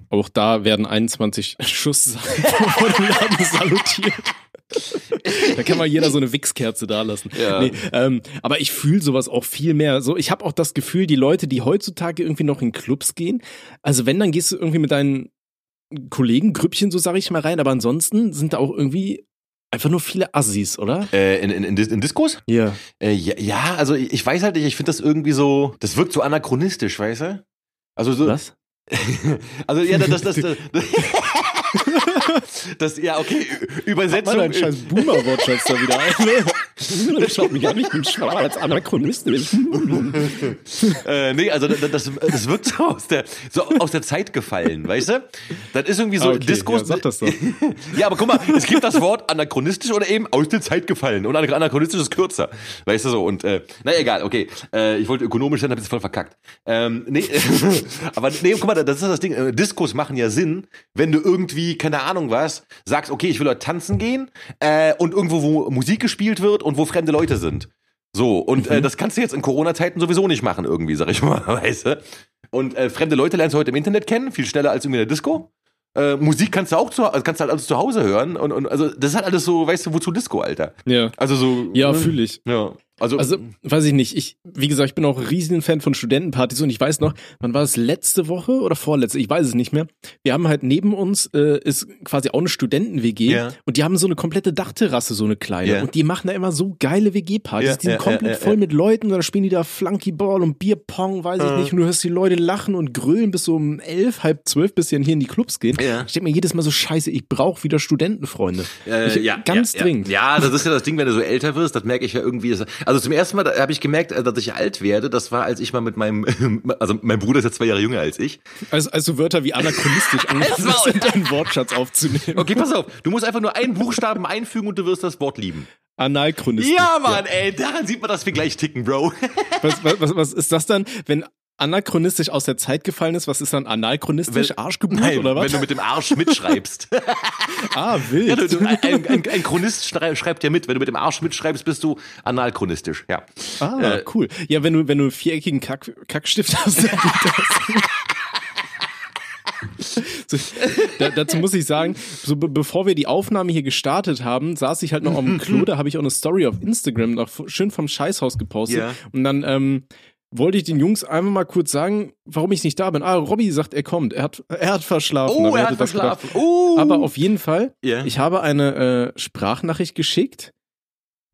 auch da werden 21 Schuss vor dem Laden salutiert. da kann mal jeder so eine Wichskerze da lassen. Ja. Nee, ähm, aber ich fühle sowas auch viel mehr. So, ich habe auch das Gefühl, die Leute, die heutzutage irgendwie noch in Clubs gehen, also wenn, dann gehst du irgendwie mit deinen Kollegen, Grüppchen, so sage ich mal rein, aber ansonsten sind da auch irgendwie Einfach nur viele Assis, oder? Äh, in, in, in, in Diskos? Ja. Äh, ja. Ja, also ich weiß halt nicht, ich finde das irgendwie so, das wirkt so anachronistisch, weißt du? Also so. Was? also ja, das, das, das, das das, ja, okay, Übersetzung. Hat dein scheiß Boomer-Wortschatz da wieder ein. Ne? Schaut mich an, ich bin schwarz, anachronistisch. äh, nee, also das, das, das wirkt so aus, der, so aus der Zeit gefallen, weißt du? Das ist irgendwie so okay, Diskurs. Ja, sag das doch. ja, aber guck mal, es gibt das Wort anachronistisch oder eben aus der Zeit gefallen. Und anachronistisch ist kürzer. Weißt du so? Und äh, na egal, okay. Äh, ich wollte ökonomisch sein, hab jetzt voll verkackt. Ähm, nee, aber nee, guck mal, das ist das Ding. Äh, Diskos machen ja Sinn, wenn du irgendwie, keine Ahnung was, sagst, okay, ich will heute tanzen gehen äh, und irgendwo, wo Musik gespielt wird und wo fremde Leute sind. So, und äh, mhm. äh, das kannst du jetzt in Corona-Zeiten sowieso nicht machen, irgendwie, sag ich mal, weißt du? Und äh, fremde Leute lernst du heute im Internet kennen, viel schneller als irgendwie in der Disco. Äh, Musik kannst du auch zu, also kannst du halt alles zu Hause hören und, und also das ist halt alles so, weißt du, wozu Disco, Alter? Ja. Also so. Ja, ne? fühle ich. Ja. Also, also, weiß ich nicht. Ich, wie gesagt, ich bin auch ein riesigen Fan von Studentenpartys und ich weiß noch, wann war das letzte Woche oder vorletzte? Ich weiß es nicht mehr. Wir haben halt neben uns äh, ist quasi auch eine Studenten-WG yeah. und die haben so eine komplette Dachterrasse, so eine kleine. Yeah. Und die machen da immer so geile WG-Partys. Yeah, die sind komplett voll mit Leuten und dann spielen die da Flunkyball und Bierpong, weiß ich uh. nicht. Und du hörst die Leute lachen und grölen bis so um elf, halb zwölf, bis sie dann hier in die Clubs gehen. Ich denke mir jedes Mal so, scheiße, ich brauche wieder Studentenfreunde. Äh, ich, ja, ganz ja, dringend. Ja. ja, das ist ja das Ding, wenn du so älter wirst, das merke ich ja irgendwie. Also zum ersten Mal habe ich gemerkt, äh, dass ich alt werde. Das war, als ich mal mit meinem, also mein Bruder ist ja zwei Jahre jünger als ich. Also, also Wörter wie anachronistisch angefangen also, in deinen Wortschatz aufzunehmen. Okay, pass auf. Du musst einfach nur einen Buchstaben einfügen und du wirst das Wort lieben. Analchronistisch. Ja, Mann, ja. ey, daran sieht man, dass wir gleich ticken, Bro. Was, was, was ist das dann, wenn anachronistisch aus der Zeit gefallen ist, was ist dann analchronistisch? Wenn, Arschgeburt nein, oder was? Wenn du mit dem Arsch mitschreibst. ah, wild. Ja, du, ein, ein, ein, Chronist schreibt ja mit. Wenn du mit dem Arsch mitschreibst, bist du analchronistisch. Ja. Ah, äh, cool. Ja, wenn du, wenn du einen viereckigen Kack, Kackstift hast, dann geht das. da, dazu muss ich sagen, so be bevor wir die Aufnahme hier gestartet haben, saß ich halt noch am Klo, da habe ich auch eine Story auf Instagram noch schön vom Scheißhaus gepostet. Ja. Und dann ähm, wollte ich den Jungs einmal mal kurz sagen, warum ich nicht da bin. Ah, Robby sagt, er kommt. Er hat, er hat verschlafen. Oh, er hat verschlafen. Oh. Aber auf jeden Fall, yeah. ich habe eine äh, Sprachnachricht geschickt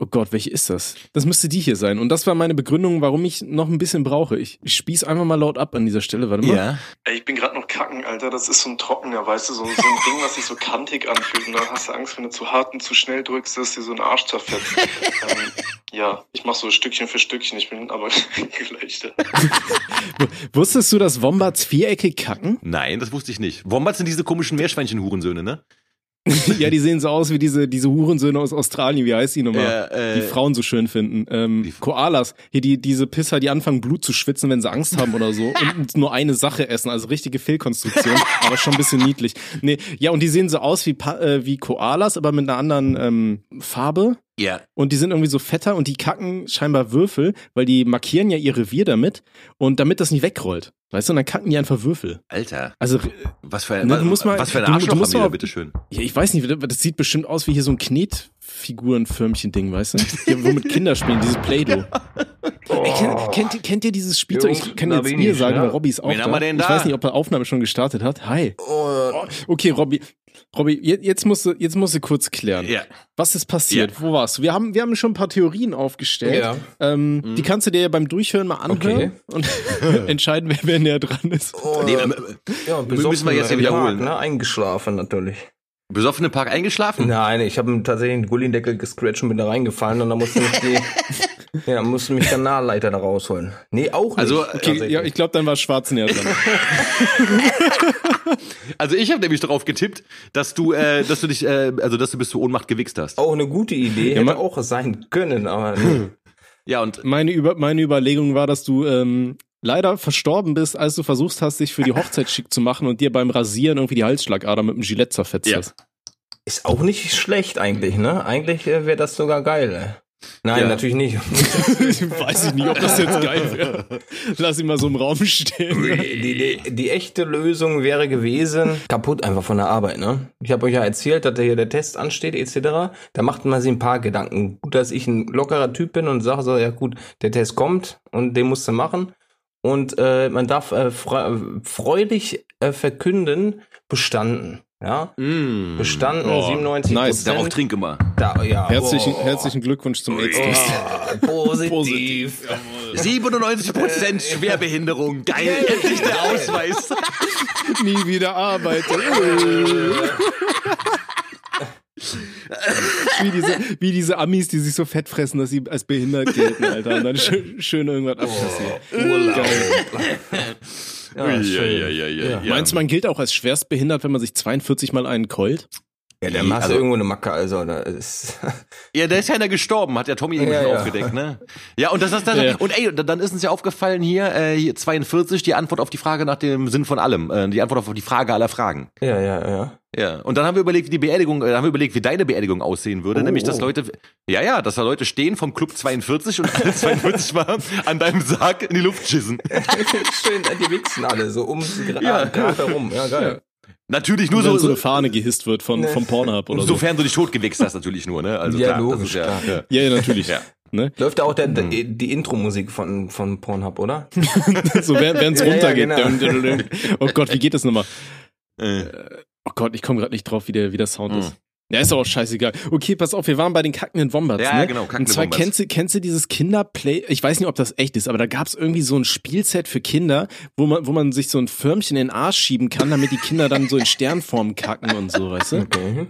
Oh Gott, welche ist das? Das müsste die hier sein. Und das war meine Begründung, warum ich noch ein bisschen brauche. Ich, ich spieß einfach mal laut ab an dieser Stelle. Warte mal. Ja. Ey, ich bin gerade noch kacken, Alter. Das ist so ein trockener, weißt du, so, so ein Ding, was sich so kantig anfühlt. Und dann hast du Angst, wenn du zu hart und zu schnell drückst, dass dir so ein Arsch zerfetzt. ähm, ja, ich mach so Stückchen für Stückchen. Ich bin aber gleich da. Wusstest du, dass Wombats viereckig kacken? Nein, das wusste ich nicht. Wombats sind diese komischen Meerschweinchen-Hurensöhne, ne? ja, die sehen so aus wie diese, diese Hurensöhne aus Australien, wie heißt die nochmal? Ja, äh, die Frauen so schön finden. Ähm, Koalas, hier die, diese Pisser, die anfangen Blut zu schwitzen, wenn sie Angst haben oder so und nur eine Sache essen, also richtige Fehlkonstruktion, aber schon ein bisschen niedlich. Nee, ja, und die sehen so aus wie, äh, wie Koalas, aber mit einer anderen ähm, Farbe. Ja. Und die sind irgendwie so fetter und die kacken scheinbar Würfel, weil die markieren ja ihr Revier damit und damit das nicht wegrollt. Weißt du, und dann kacken die einfach Würfel. Alter. Also, was für, ne, was, mal, was für ein Arschloch du, du haben die da, bitteschön. Ja, ich weiß nicht, das sieht bestimmt aus wie hier so ein Knetfigurenförmchen-Ding, weißt du? Womit Kinder spielen, dieses Play-Doh. Oh. kennt, kennt, kennt, ihr dieses Spielzeug? Ich kann jetzt mir sagen, ja. weil Robby ist auch Wen da. Haben wir denn da. Ich weiß nicht, ob er Aufnahme schon gestartet hat. Hi. Oh. Okay, Robby, Robby, jetzt musst du, jetzt musst du kurz klären. Ja. Was ist passiert? Ja. Wo warst du? Wir haben, wir haben schon ein paar Theorien aufgestellt. Ja. Ähm, mhm. Die kannst du dir ja beim Durchhören mal anhören okay. und entscheiden, wer, wer näher dran ist. Oh, nee, ja, müssen wir jetzt ja wiederholen. Ne? Eingeschlafen natürlich. Besoffen im Park eingeschlafen? Nein, ich habe tatsächlich den Gullideckel gescratcht und bin da reingefallen und dann musste mich die Ja, musst du mich Kanalleiter da rausholen. Nee, auch nicht. Also, okay, ja, ich glaube, dann war Schwarzenegger dran. also ich habe nämlich darauf getippt, dass du, äh, dass du dich, äh, also dass du bis zur Ohnmacht gewichst hast. Auch eine gute Idee, ja, hätte auch sein können, aber nee. Ja, und meine, Über meine Überlegung war, dass du ähm, leider verstorben bist, als du versucht hast, dich für die Hochzeit schick zu machen und dir beim Rasieren irgendwie die Halsschlagader mit dem Gillette zerfetzt ja. hast. Ist auch nicht schlecht eigentlich, ne? Eigentlich äh, wäre das sogar geil. Ey. Nein, ja. natürlich nicht. Weiß ich nicht, ob das jetzt geil wäre. Lass ihn mal so im Raum stehen. Die, die, die echte Lösung wäre gewesen, kaputt einfach von der Arbeit, ne? Ich habe euch ja erzählt, dass hier der Test ansteht, etc. Da macht man sich ein paar Gedanken. Gut, dass ich ein lockerer Typ bin und sage so, ja gut, der Test kommt und den musst du machen. Und äh, man darf äh, freudig äh, verkünden, bestanden. Ja, mm. bestanden oh, 97 Nice, darauf trinke mal. Da, ja, herzlichen, oh. herzlichen Glückwunsch zum AIDS-Test. Oh, positiv. positiv. 97 Prozent Schwerbehinderung. Geil, endlich der Ausweis. Nie wieder arbeiten. Wie, diese, wie diese Amis, die sich so fett fressen, dass sie als behindert gelten, Alter. Und dann schön, schön irgendwas abkassieren. Oh, Urlaub. Geil. Ja, ja, ja, ja, ja, Meinst du, man gilt auch als schwerstbehindert, wenn man sich 42 mal einen keult? Ja, der macht also, irgendwo eine Macke, also da ist. ja, der ist ja einer gestorben, hat der Tommy irgendwie ja, ja. aufgedeckt, ne? Ja, und das ist dann, ja. und ey, dann ist uns ja aufgefallen hier, äh, hier 42, die Antwort auf die Frage nach dem Sinn von allem, äh, die Antwort auf die Frage aller Fragen. Ja, ja, ja. Ja, und dann haben wir überlegt, wie die Beerdigung, äh, haben wir überlegt, wie deine Beerdigung aussehen würde, oh, nämlich, dass oh. Leute, ja, ja, dass da Leute stehen vom Club 42 und alle 42 mal an deinem Sarg in die Luft schissen. Schön, die wichsen alle so um, ja. gerade herum, ja, geil. Natürlich nur so, so eine Fahne gehisst wird von, vom Pornhub oder so. Sofern du dich totgewichst hast, natürlich nur, ne? Also ja, klar, logisch, ja, klar. Ja, ja, natürlich. ja. Ne? Läuft da auch der, der, mhm. die Intro-Musik von, von Pornhub, oder? so während es runtergeht. Ja, genau. Oh Gott, wie geht das nochmal? Äh. Oh Gott, ich komme gerade nicht drauf, wie der, wie der Sound mhm. ist. Ja, ist auch scheißegal. Okay, pass auf, wir waren bei den kackenden Wombats. Ja, ne? genau, kackende Und zwar Wombats. kennst du, kennst du dieses Kinderplay, ich weiß nicht, ob das echt ist, aber da gab's irgendwie so ein Spielset für Kinder, wo man, wo man sich so ein Förmchen in den Arsch schieben kann, damit die Kinder dann so in Sternform kacken und so, weißt du? Okay.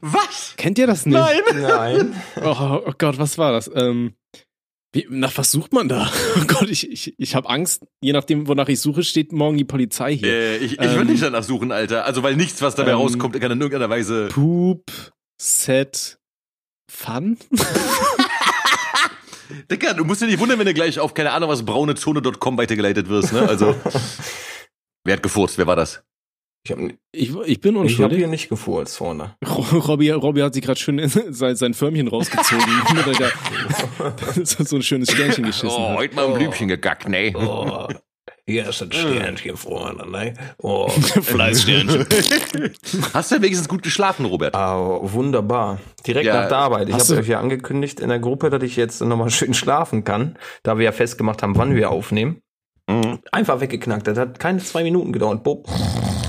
Was? Kennt ihr das nicht? Nein. Nein. Oh, oh Gott, was war das? Ähm, wie, nach was sucht man da? Oh Gott, ich, ich, ich habe Angst. Je nachdem, wonach ich suche, steht morgen die Polizei hier. Äh, ich ich ähm, will nicht danach suchen, Alter. Also, weil nichts, was dabei ähm, rauskommt, kann in irgendeiner Weise. Poop, Set, Fun? Digga, du musst dir nicht wundern, wenn du gleich auf, keine Ahnung was, braunezone.com weitergeleitet wirst, ne? Also. wer hat gefurzt? Wer war das? Ich, hab, ich, ich bin unschuldig. Ich habe hier nicht gefurzt vorne. Robby, Robby hat sich gerade schön sein, sein Förmchen rausgezogen. so ein schönes Sternchen geschissen. Oh, heute mal ein Blümchen gegackt, ne? Oh. Hier ist ein Sternchen vorne, ne? Oh. Fleißsternchen. Hast du wenigstens gut geschlafen, Robert? Oh, wunderbar. Direkt ja, nach der Arbeit. Ich habe euch ja angekündigt in der Gruppe, dass ich jetzt nochmal schön schlafen kann, da wir ja festgemacht haben, wann wir aufnehmen. Mhm. Einfach weggeknackt. Das hat keine zwei Minuten gedauert. Bob.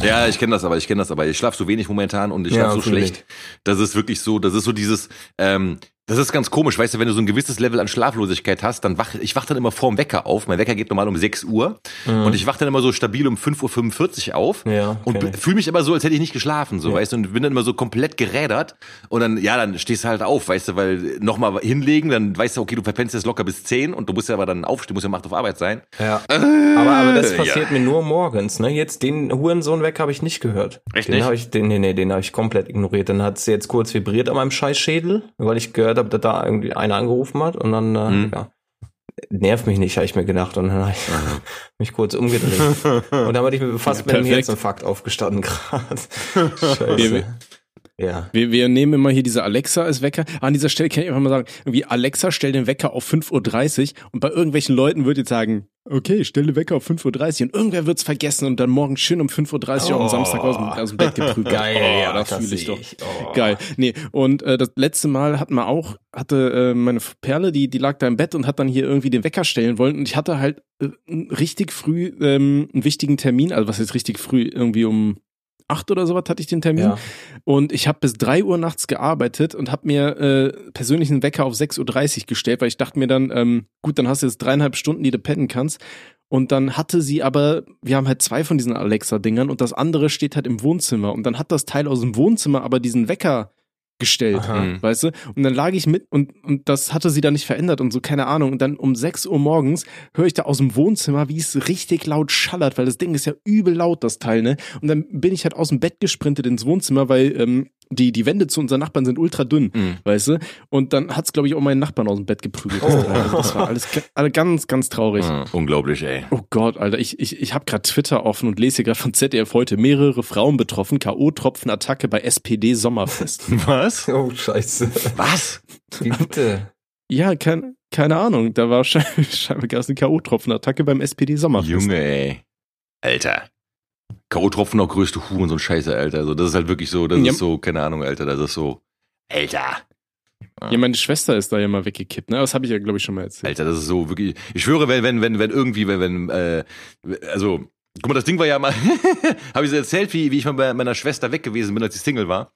Ja, ich kenne das aber, ich kenne das aber. Ich schlafe so wenig momentan und ich schlafe ja, so schlecht. Das ist wirklich so, das ist so dieses, ähm, das ist ganz komisch, weißt du, wenn du so ein gewisses Level an Schlaflosigkeit hast, dann wach, ich wach dann immer vorm Wecker auf. Mein Wecker geht normal um 6 Uhr mhm. und ich wach dann immer so stabil um 5.45 Uhr auf ja, und fühle mich immer so, als hätte ich nicht geschlafen, so, ja. weißt du, und bin dann immer so komplett gerädert und dann, ja, dann stehst du halt auf, weißt du, weil nochmal hinlegen, dann weißt du, okay, du verpennst jetzt locker bis 10 und du musst ja aber dann aufstehen, musst ja 8 auf Arbeit sein. Ja. Äh, aber, aber das passiert ja. mir nur morgens, ne? Jetzt den Hurensohn-Wecker habe ich nicht gehört. Echt den nicht? Hab ich, den, nee, nee, den habe ich komplett ignoriert. Dann hat es jetzt kurz vibriert an meinem Scheißschädel, weil ich gehört habe, dass da irgendwie einer angerufen hat und dann, äh, mhm. ja, nervt mich nicht, habe ich mir gedacht. Und dann habe ich mich kurz umgedreht. und dann hatte ich mir fast ja, mit einem Herzinfarkt aufgestanden gerade. Scheiße. Ja. Wir, wir nehmen immer hier diese Alexa als Wecker. An dieser Stelle kann ich einfach mal sagen, irgendwie Alexa, stell den Wecker auf 5.30 Uhr und bei irgendwelchen Leuten wird jetzt sagen, okay, stell den Wecker auf 5.30 Uhr und irgendwer wird's vergessen und dann morgen schön um 5.30 Uhr oh. am Samstag aus dem, aus dem Bett geprügelt. Geil, oh, ja, das fühle ich doch. Oh. Geil. Nee, und äh, das letzte Mal hatten wir auch, hatte äh, meine Perle, die, die lag da im Bett und hat dann hier irgendwie den Wecker stellen wollen und ich hatte halt äh, richtig früh ähm, einen wichtigen Termin, also was ist richtig früh, irgendwie um acht oder sowas hatte ich den Termin. Ja. Und ich habe bis drei Uhr nachts gearbeitet und habe mir äh, persönlich einen Wecker auf 6.30 Uhr gestellt, weil ich dachte mir dann, ähm, gut, dann hast du jetzt dreieinhalb Stunden, die du pennen kannst. Und dann hatte sie aber, wir haben halt zwei von diesen Alexa-Dingern und das andere steht halt im Wohnzimmer. Und dann hat das Teil aus dem Wohnzimmer aber diesen Wecker gestellt, Aha. weißt du? Und dann lag ich mit und, und das hatte sie dann nicht verändert und so, keine Ahnung. Und dann um 6 Uhr morgens höre ich da aus dem Wohnzimmer, wie es richtig laut schallert, weil das Ding ist ja übel laut, das Teil, ne? Und dann bin ich halt aus dem Bett gesprintet ins Wohnzimmer, weil ähm, die, die Wände zu unseren Nachbarn sind ultra dünn, mhm. weißt du? Und dann hat's, glaube ich, auch meinen Nachbarn aus dem Bett geprügelt. Oh. Also das war alles ganz, ganz traurig. Mhm. Unglaublich, ey. Oh Gott, Alter. Ich, ich, ich habe gerade Twitter offen und lese hier gerade von ZDF heute mehrere Frauen betroffen. K.O.-Tropfen-Attacke bei SPD-Sommerfest. Was? Oh, scheiße. Was? Wie bitte? Ja, kein, keine Ahnung. Da war scheinbar gab es eine K.O.-Tropfen-Attacke beim SPD-Sommerfest. Junge, ey. Alter. K.O.-Tropfen noch größte Huren, so ein Scheiße, Alter. Also das ist halt wirklich so, das ja. ist so, keine Ahnung, Alter, das ist so, Alter. Ja, meine Schwester ist da ja mal weggekippt, ne? Das habe ich ja, glaube ich, schon mal erzählt. Alter, das ist so wirklich. Ich schwöre, wenn, wenn, wenn, wenn irgendwie, wenn, wenn, äh, also, guck mal, das Ding war ja mal, habe ich so erzählt, wie, wie ich mal bei meiner Schwester weg gewesen bin, als sie Single war.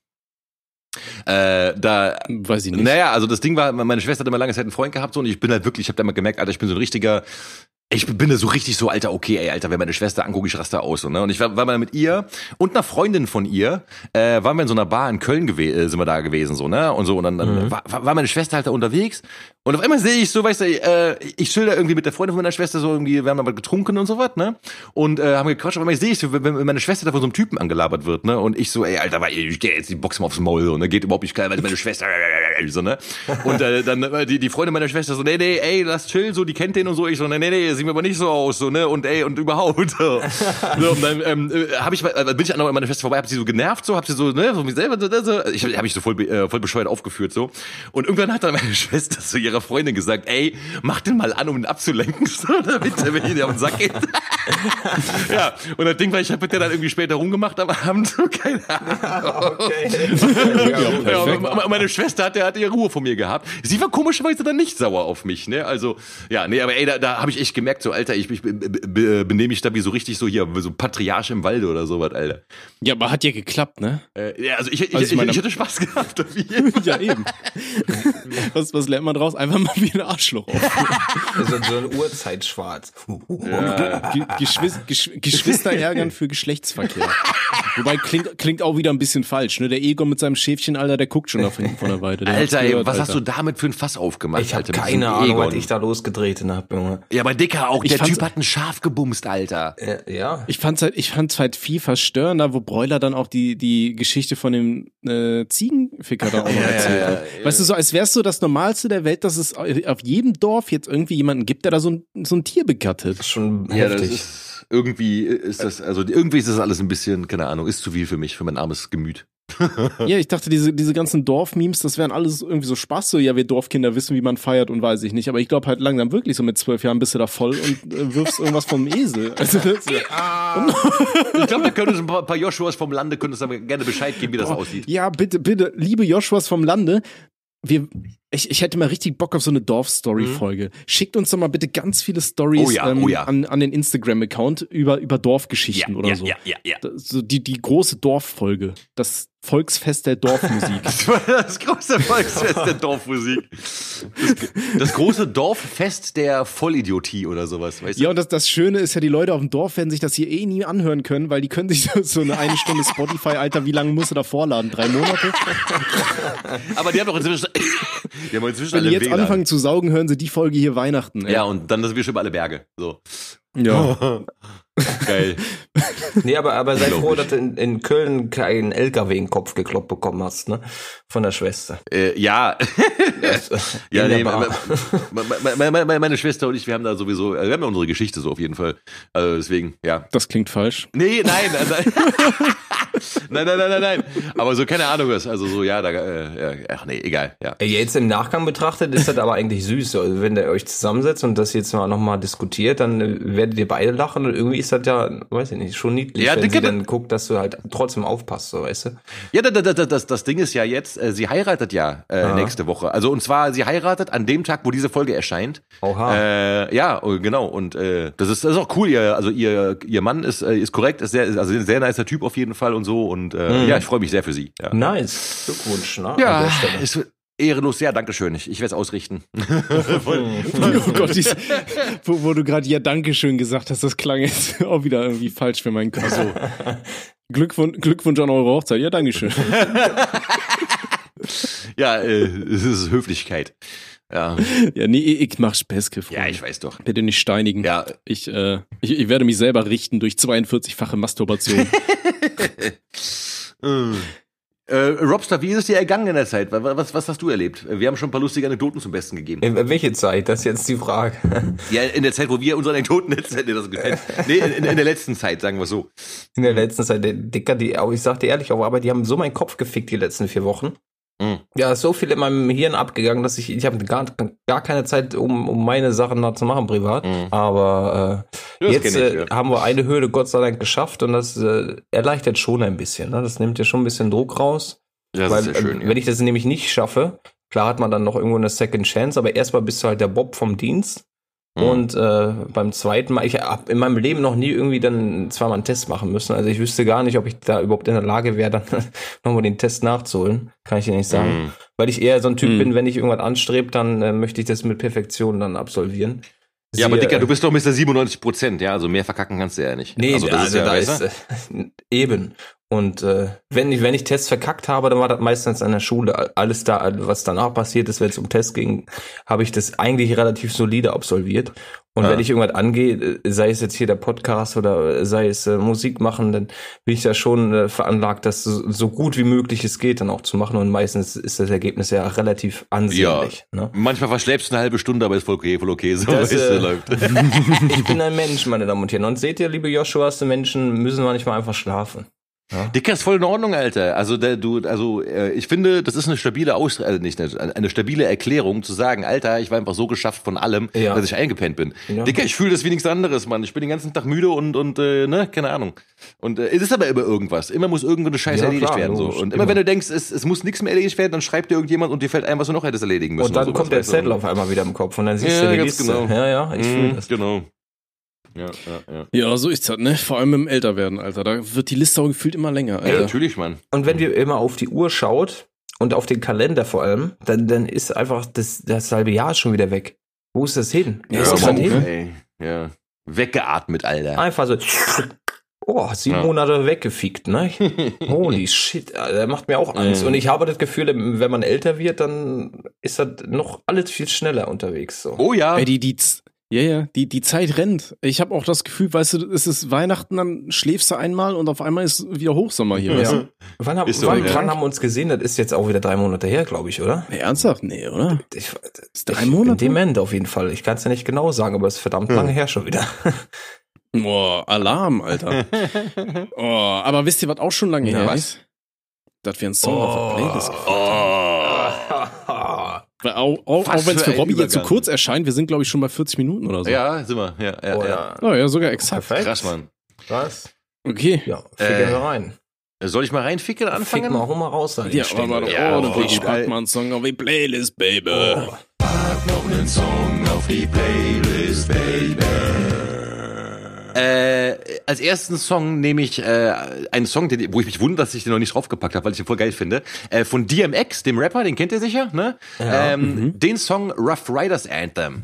Äh, da, weiß ich nicht. Naja, also das Ding war, meine Schwester hat immer lange Zeit einen Freund gehabt so, und ich bin halt wirklich, ich habe da mal gemerkt, Alter, ich bin so ein richtiger ich bin da so richtig so, Alter, okay, ey, Alter, wenn meine Schwester angucke, ich raste aus. So, ne? Und ich war, war mal mit ihr und einer Freundin von ihr, äh, waren wir in so einer Bar in Köln gewesen, äh, sind wir da gewesen, so, ne? Und so, und dann, dann mhm. war, war meine Schwester halt da unterwegs und auf einmal sehe ich so, weißt du, äh, ich chill da irgendwie mit der Freundin von meiner Schwester so irgendwie, wir haben aber getrunken und so was, ne? Und äh, haben gequatscht, auf einmal sehe ich so, wenn meine Schwester da von so einem Typen angelabert wird, ne? Und ich so, ey, Alter, ich gehe jetzt die Box mal aufs Maul, so, ne? Geht überhaupt nicht klar, weil meine Schwester, so, ne? Und äh, dann äh, die, die Freundin meiner Schwester so, nee, nee, ey, lass chill, so, die kennt den und so. Ich so, nee, nee, nee, sieht mir aber nicht so aus so, ne? Und ey, und überhaupt. So, so und dann ähm, äh, habe ich, äh, bin ich an meiner Schwester vorbei, hab sie so genervt, so, hab sie so, ne, so mich selber, so, so. ich habe mich so voll, äh, voll bescheuert aufgeführt, so. Und irgendwann hat dann meine Schwester zu ihrer Freundin gesagt, ey, mach den mal an, um ihn abzulenken, so, damit er mir nicht auf den Sack geht. ja, und das Ding war, ich habe mit der dann irgendwie später rumgemacht am Abend, so, keine Ahnung. okay. ja, ja, meine Schwester hat, hat ihre Ruhe von mir gehabt. Sie war komischerweise dann nicht sauer auf mich, ne? Also, ja, nee, aber ey, da, da habe ich echt gemerkt, so, Alter, ich, ich benehme mich da wie so richtig so hier, so Patriarch im Walde oder sowas, Alter. Ja, aber hat ja geklappt, ne? Äh, ja, also ich, ich, also ich, ich, hatte Spaß gehabt. ja, eben. was, was lernt man draus? Einfach mal wie ein Arschloch Also so ein Uhrzeitschwarz. Ja. Geschwister, Geschwister ärgern für Geschlechtsverkehr. Wobei klingt, klingt auch wieder ein bisschen falsch, ne? Der Egon mit seinem Schäfchen, Alter, der guckt schon auf hinten von der Weide. Der Alter, ey, was Alter. hast du damit für ein Fass aufgemacht? Ich habe keine Ahnung, was ich da losgedreht habe, Junge. Ja, aber Dicker, auch ich der Typ hat ein Schaf gebumst, Alter. Äh, ja. Ich fand's halt, ich fand's halt viel verstörender, wo Bräuler dann auch die, die Geschichte von dem äh, Ziegenficker da auch noch erzählt hat. Ja, ja, weißt du, so als wärst du das Normalste der Welt, dass es auf jedem Dorf jetzt irgendwie jemanden gibt, der da so ein, so ein Tier begattet. Das ist schon ja, heftig. Das ist, irgendwie ist das, also irgendwie ist das alles ein bisschen, keine Ahnung, ist zu viel für mich, für mein armes Gemüt. Ja, ich dachte, diese, diese ganzen Dorfmemes, das wären alles irgendwie so Spaß, so, ja, wir Dorfkinder wissen, wie man feiert und weiß ich nicht. Aber ich glaube halt langsam wirklich so mit zwölf Jahren bist du da voll und äh, wirfst irgendwas vom Esel. Also, ja. ich glaube, da können uns ein paar, paar Joshuas vom Lande, uns aber gerne Bescheid geben, wie das aussieht. Ja, bitte, bitte, liebe Joshuas vom Lande, wir, ich, ich hätte mal richtig Bock auf so eine Dorf-Story-Folge. Mhm. Schickt uns doch mal bitte ganz viele Stories oh ja, ähm, oh ja. an, an den Instagram-Account über, über Dorfgeschichten ja, oder so. Ja, ja, ja. So die, die große Dorffolge. Das Volksfest der Dorfmusik. das große Volksfest der Dorfmusik. Das, das, große Dorffest der Vollidiotie oder sowas, weißt du? Ja, und das, das Schöne ist ja, die Leute auf dem Dorf werden sich das hier eh nie anhören können, weil die können sich so eine eine Stunde Spotify, Alter, wie lange musst du da vorladen? Drei Monate? Aber die haben doch inzwischen, die haben inzwischen Wenn die jetzt WLAN. anfangen zu saugen, hören sie die Folge hier Weihnachten. Ey. Ja, und dann sind wir schon über alle Berge. So. Ja. Geil. Nee, aber, aber sei froh, dass du in, in Köln keinen LKW in den Kopf gekloppt bekommen hast, ne? Von der Schwester. Äh, ja. ja, nee, meine, meine, meine, Schwester und ich, wir haben da sowieso, wir haben ja unsere Geschichte so auf jeden Fall. Also deswegen, ja. Das klingt falsch. Nee, nein, nein. nein, nein, nein, nein, nein. Aber so, keine Ahnung was. Also so, ja, da, äh, ach nee, egal, ja. Jetzt im Nachgang betrachtet ist das aber eigentlich süß. Also wenn ihr euch zusammensetzt und das jetzt mal nochmal diskutiert, dann werdet ihr beide lachen und irgendwie ist das ja, weiß ich nicht, schon niedlich, ja, wenn sie dann guckt, dass du halt trotzdem aufpasst, so, weißt du? Ja, das, das, das, das Ding ist ja jetzt, äh, sie heiratet ja äh, nächste Woche. Also und zwar, sie heiratet an dem Tag, wo diese Folge erscheint. Oha. Äh, ja, oh, genau. Und äh, das ist das ist auch cool. Ihr, also ihr ihr Mann ist äh, ist korrekt, ist sehr, also ein sehr nicer Typ auf jeden Fall und so. Und äh, mhm. ja, ich freue mich sehr für sie. Ja. Nice, Glückwunsch. Ne? Ja, ist, Ehrenlos, ja, Dankeschön. Ich, ich werde es ausrichten. oh Gott, dies, wo, wo, du gerade ja Dankeschön gesagt hast, das klang jetzt auch wieder irgendwie falsch für meinen Kopf. So. Glückwunsch, Glückwunsch an eure Hochzeit. Ja, Dankeschön. ja, äh, es ist Höflichkeit. Ja. ja, nee, ich mach Späßke, Ja, ich weiß doch. Bitte nicht steinigen. Ja. Ich, äh, ich, ich werde mich selber richten durch 42-fache Masturbation. Äh, Robster, wie ist es dir ergangen in der Zeit? Was, was hast du erlebt? Wir haben schon ein paar lustige Anekdoten zum Besten gegeben. In welche Zeit? Das ist jetzt die Frage. Ja, in der Zeit, wo wir unsere Anekdoten erzählen. Nee, nee in, in, der letzten Zeit, sagen wir so. In der letzten Zeit, der Dicker, die, ich sag dir ehrlich, aber die haben so meinen Kopf gefickt die letzten vier Wochen. Mhm. Ja, ist so viel in meinem Hirn abgegangen, dass ich, ich habe gar, gar keine Zeit, um, um meine Sachen da zu machen privat. Mhm. Aber äh, jetzt äh, ja. haben wir eine Höhle Gott sei Dank geschafft und das äh, erleichtert schon ein bisschen. Ne? Das nimmt ja schon ein bisschen Druck raus. Ja, Weil, schön, ja. wenn ich das nämlich nicht schaffe, klar hat man dann noch irgendwo eine Second Chance, aber erstmal bist du halt der Bob vom Dienst. Mhm. Und äh, beim zweiten Mal, ich habe in meinem Leben noch nie irgendwie dann zweimal einen Test machen müssen. Also ich wüsste gar nicht, ob ich da überhaupt in der Lage wäre, dann nochmal den Test nachzuholen. Kann ich dir nicht sagen. Mhm. Weil ich eher so ein Typ mhm. bin, wenn ich irgendwas anstrebe, dann äh, möchte ich das mit Perfektion dann absolvieren. Sie, ja, aber Dicker, du bist doch Mr. 97 Prozent, ja, also mehr verkacken kannst du ja nicht. Nee, also, das also ist ja, da ist, äh, eben. Und äh, wenn ich wenn ich Tests verkackt habe, dann war das meistens an der Schule. Alles da, was danach passiert ist, wenn es um Tests ging, habe ich das eigentlich relativ solide absolviert. Und ja. wenn ich irgendwas angehe, äh, sei es jetzt hier der Podcast oder sei es äh, Musik machen, dann bin ich da schon äh, veranlagt, das so, so, gut wie möglich es geht dann auch zu machen. Und meistens ist das Ergebnis ja relativ ansehnlich. Ja. Ne? Manchmal verschleppst du eine halbe Stunde, aber ist voll okay, voll okay. So das, äh, läuft. ich bin ein Mensch, meine Damen und Herren. Und seht ihr, liebe Joshua, die Menschen müssen manchmal einfach schlafen. Ja. Dicker ist voll in Ordnung, Alter. Also der, du, also äh, ich finde, das ist eine stabile Aus, also nicht eine, eine stabile Erklärung zu sagen, Alter, ich war einfach so geschafft von allem, ja. dass ich eingepennt bin. Ja. Dicker, ich fühle das wie nichts anderes, Mann. Ich bin den ganzen Tag müde und und äh, ne, keine Ahnung. Und äh, es ist aber immer irgendwas. Immer muss irgendeine Scheiße ja, erledigt klar, werden so. Und immer, wenn du denkst, es, es muss nichts mehr erledigt werden, dann schreibt dir irgendjemand und dir fällt ein, was du noch hättest erledigen müssen. Und dann kommt der Zettel auf einmal wieder im Kopf und dann siehst ja, du die Liste. Genau. Ja, ja, ich mhm, fühle das. Genau. Ja, ja, ja. ja, so ist das, ne? Vor allem im Älterwerden, Alter. Da wird die Liste auch gefühlt immer länger, Alter. Ja, natürlich, Mann. Und wenn ihr immer auf die Uhr schaut und auf den Kalender vor allem, dann, dann ist einfach das, das halbe Jahr schon wieder weg. Wo ist das hin? Ja, ist das Mann, hin? Ey. Ja. Weggeatmet, Alter. Einfach so. Oh, sieben ja. Monate weggefickt, ne? Holy shit, der macht mir auch Angst. Und ich habe das Gefühl, wenn man älter wird, dann ist das noch alles viel schneller unterwegs. So. Oh ja. Ey, die, die, ja, ja, die, die Zeit rennt. Ich habe auch das Gefühl, weißt du, es ist Weihnachten, dann schläfst du einmal und auf einmal ist wieder Hochsommer hier. Ja. Weißt du? Wann, haben, so, wann, wann haben wir uns gesehen? Das ist jetzt auch wieder drei Monate her, glaube ich, oder? Nee, ernsthaft? Nee, oder? Ich, ich, drei Monate? Dement auf jeden Fall. Ich kann es ja nicht genau sagen, aber es ist verdammt hm. lange her schon wieder. Boah, Alarm, Alter. oh, aber wisst ihr, was auch schon lange ja, her ist? dass wir einen Song oh. auf der Playlist gefunden haben. Oh. Auch, auch, auch wenn es für Robbie jetzt zu so kurz erscheint, wir sind, glaube ich, schon bei 40 Minuten oder so. Ja, sind wir. Ja, ja, oh, ja. Oh, ja, sogar exakt. Perfekt. Krass, Mann. Was? Okay. Ja, ficken äh, rein. Soll ich mal reinficken anfangen? Fick mal, hol mal raus. Dann ja, aber doch, ja, oh, ich pack mal einen Song auf die Playlist, Baby. Oh. Pack noch einen Song auf die Playlist, Baby. Äh, als ersten Song nehme ich äh, einen Song, den, wo ich mich wundere, dass ich den noch nicht draufgepackt habe, weil ich den voll geil finde. Äh, von DMX, dem Rapper, den kennt ihr sicher, ne? Ja. Ähm, mhm. Den Song Rough Riders Anthem.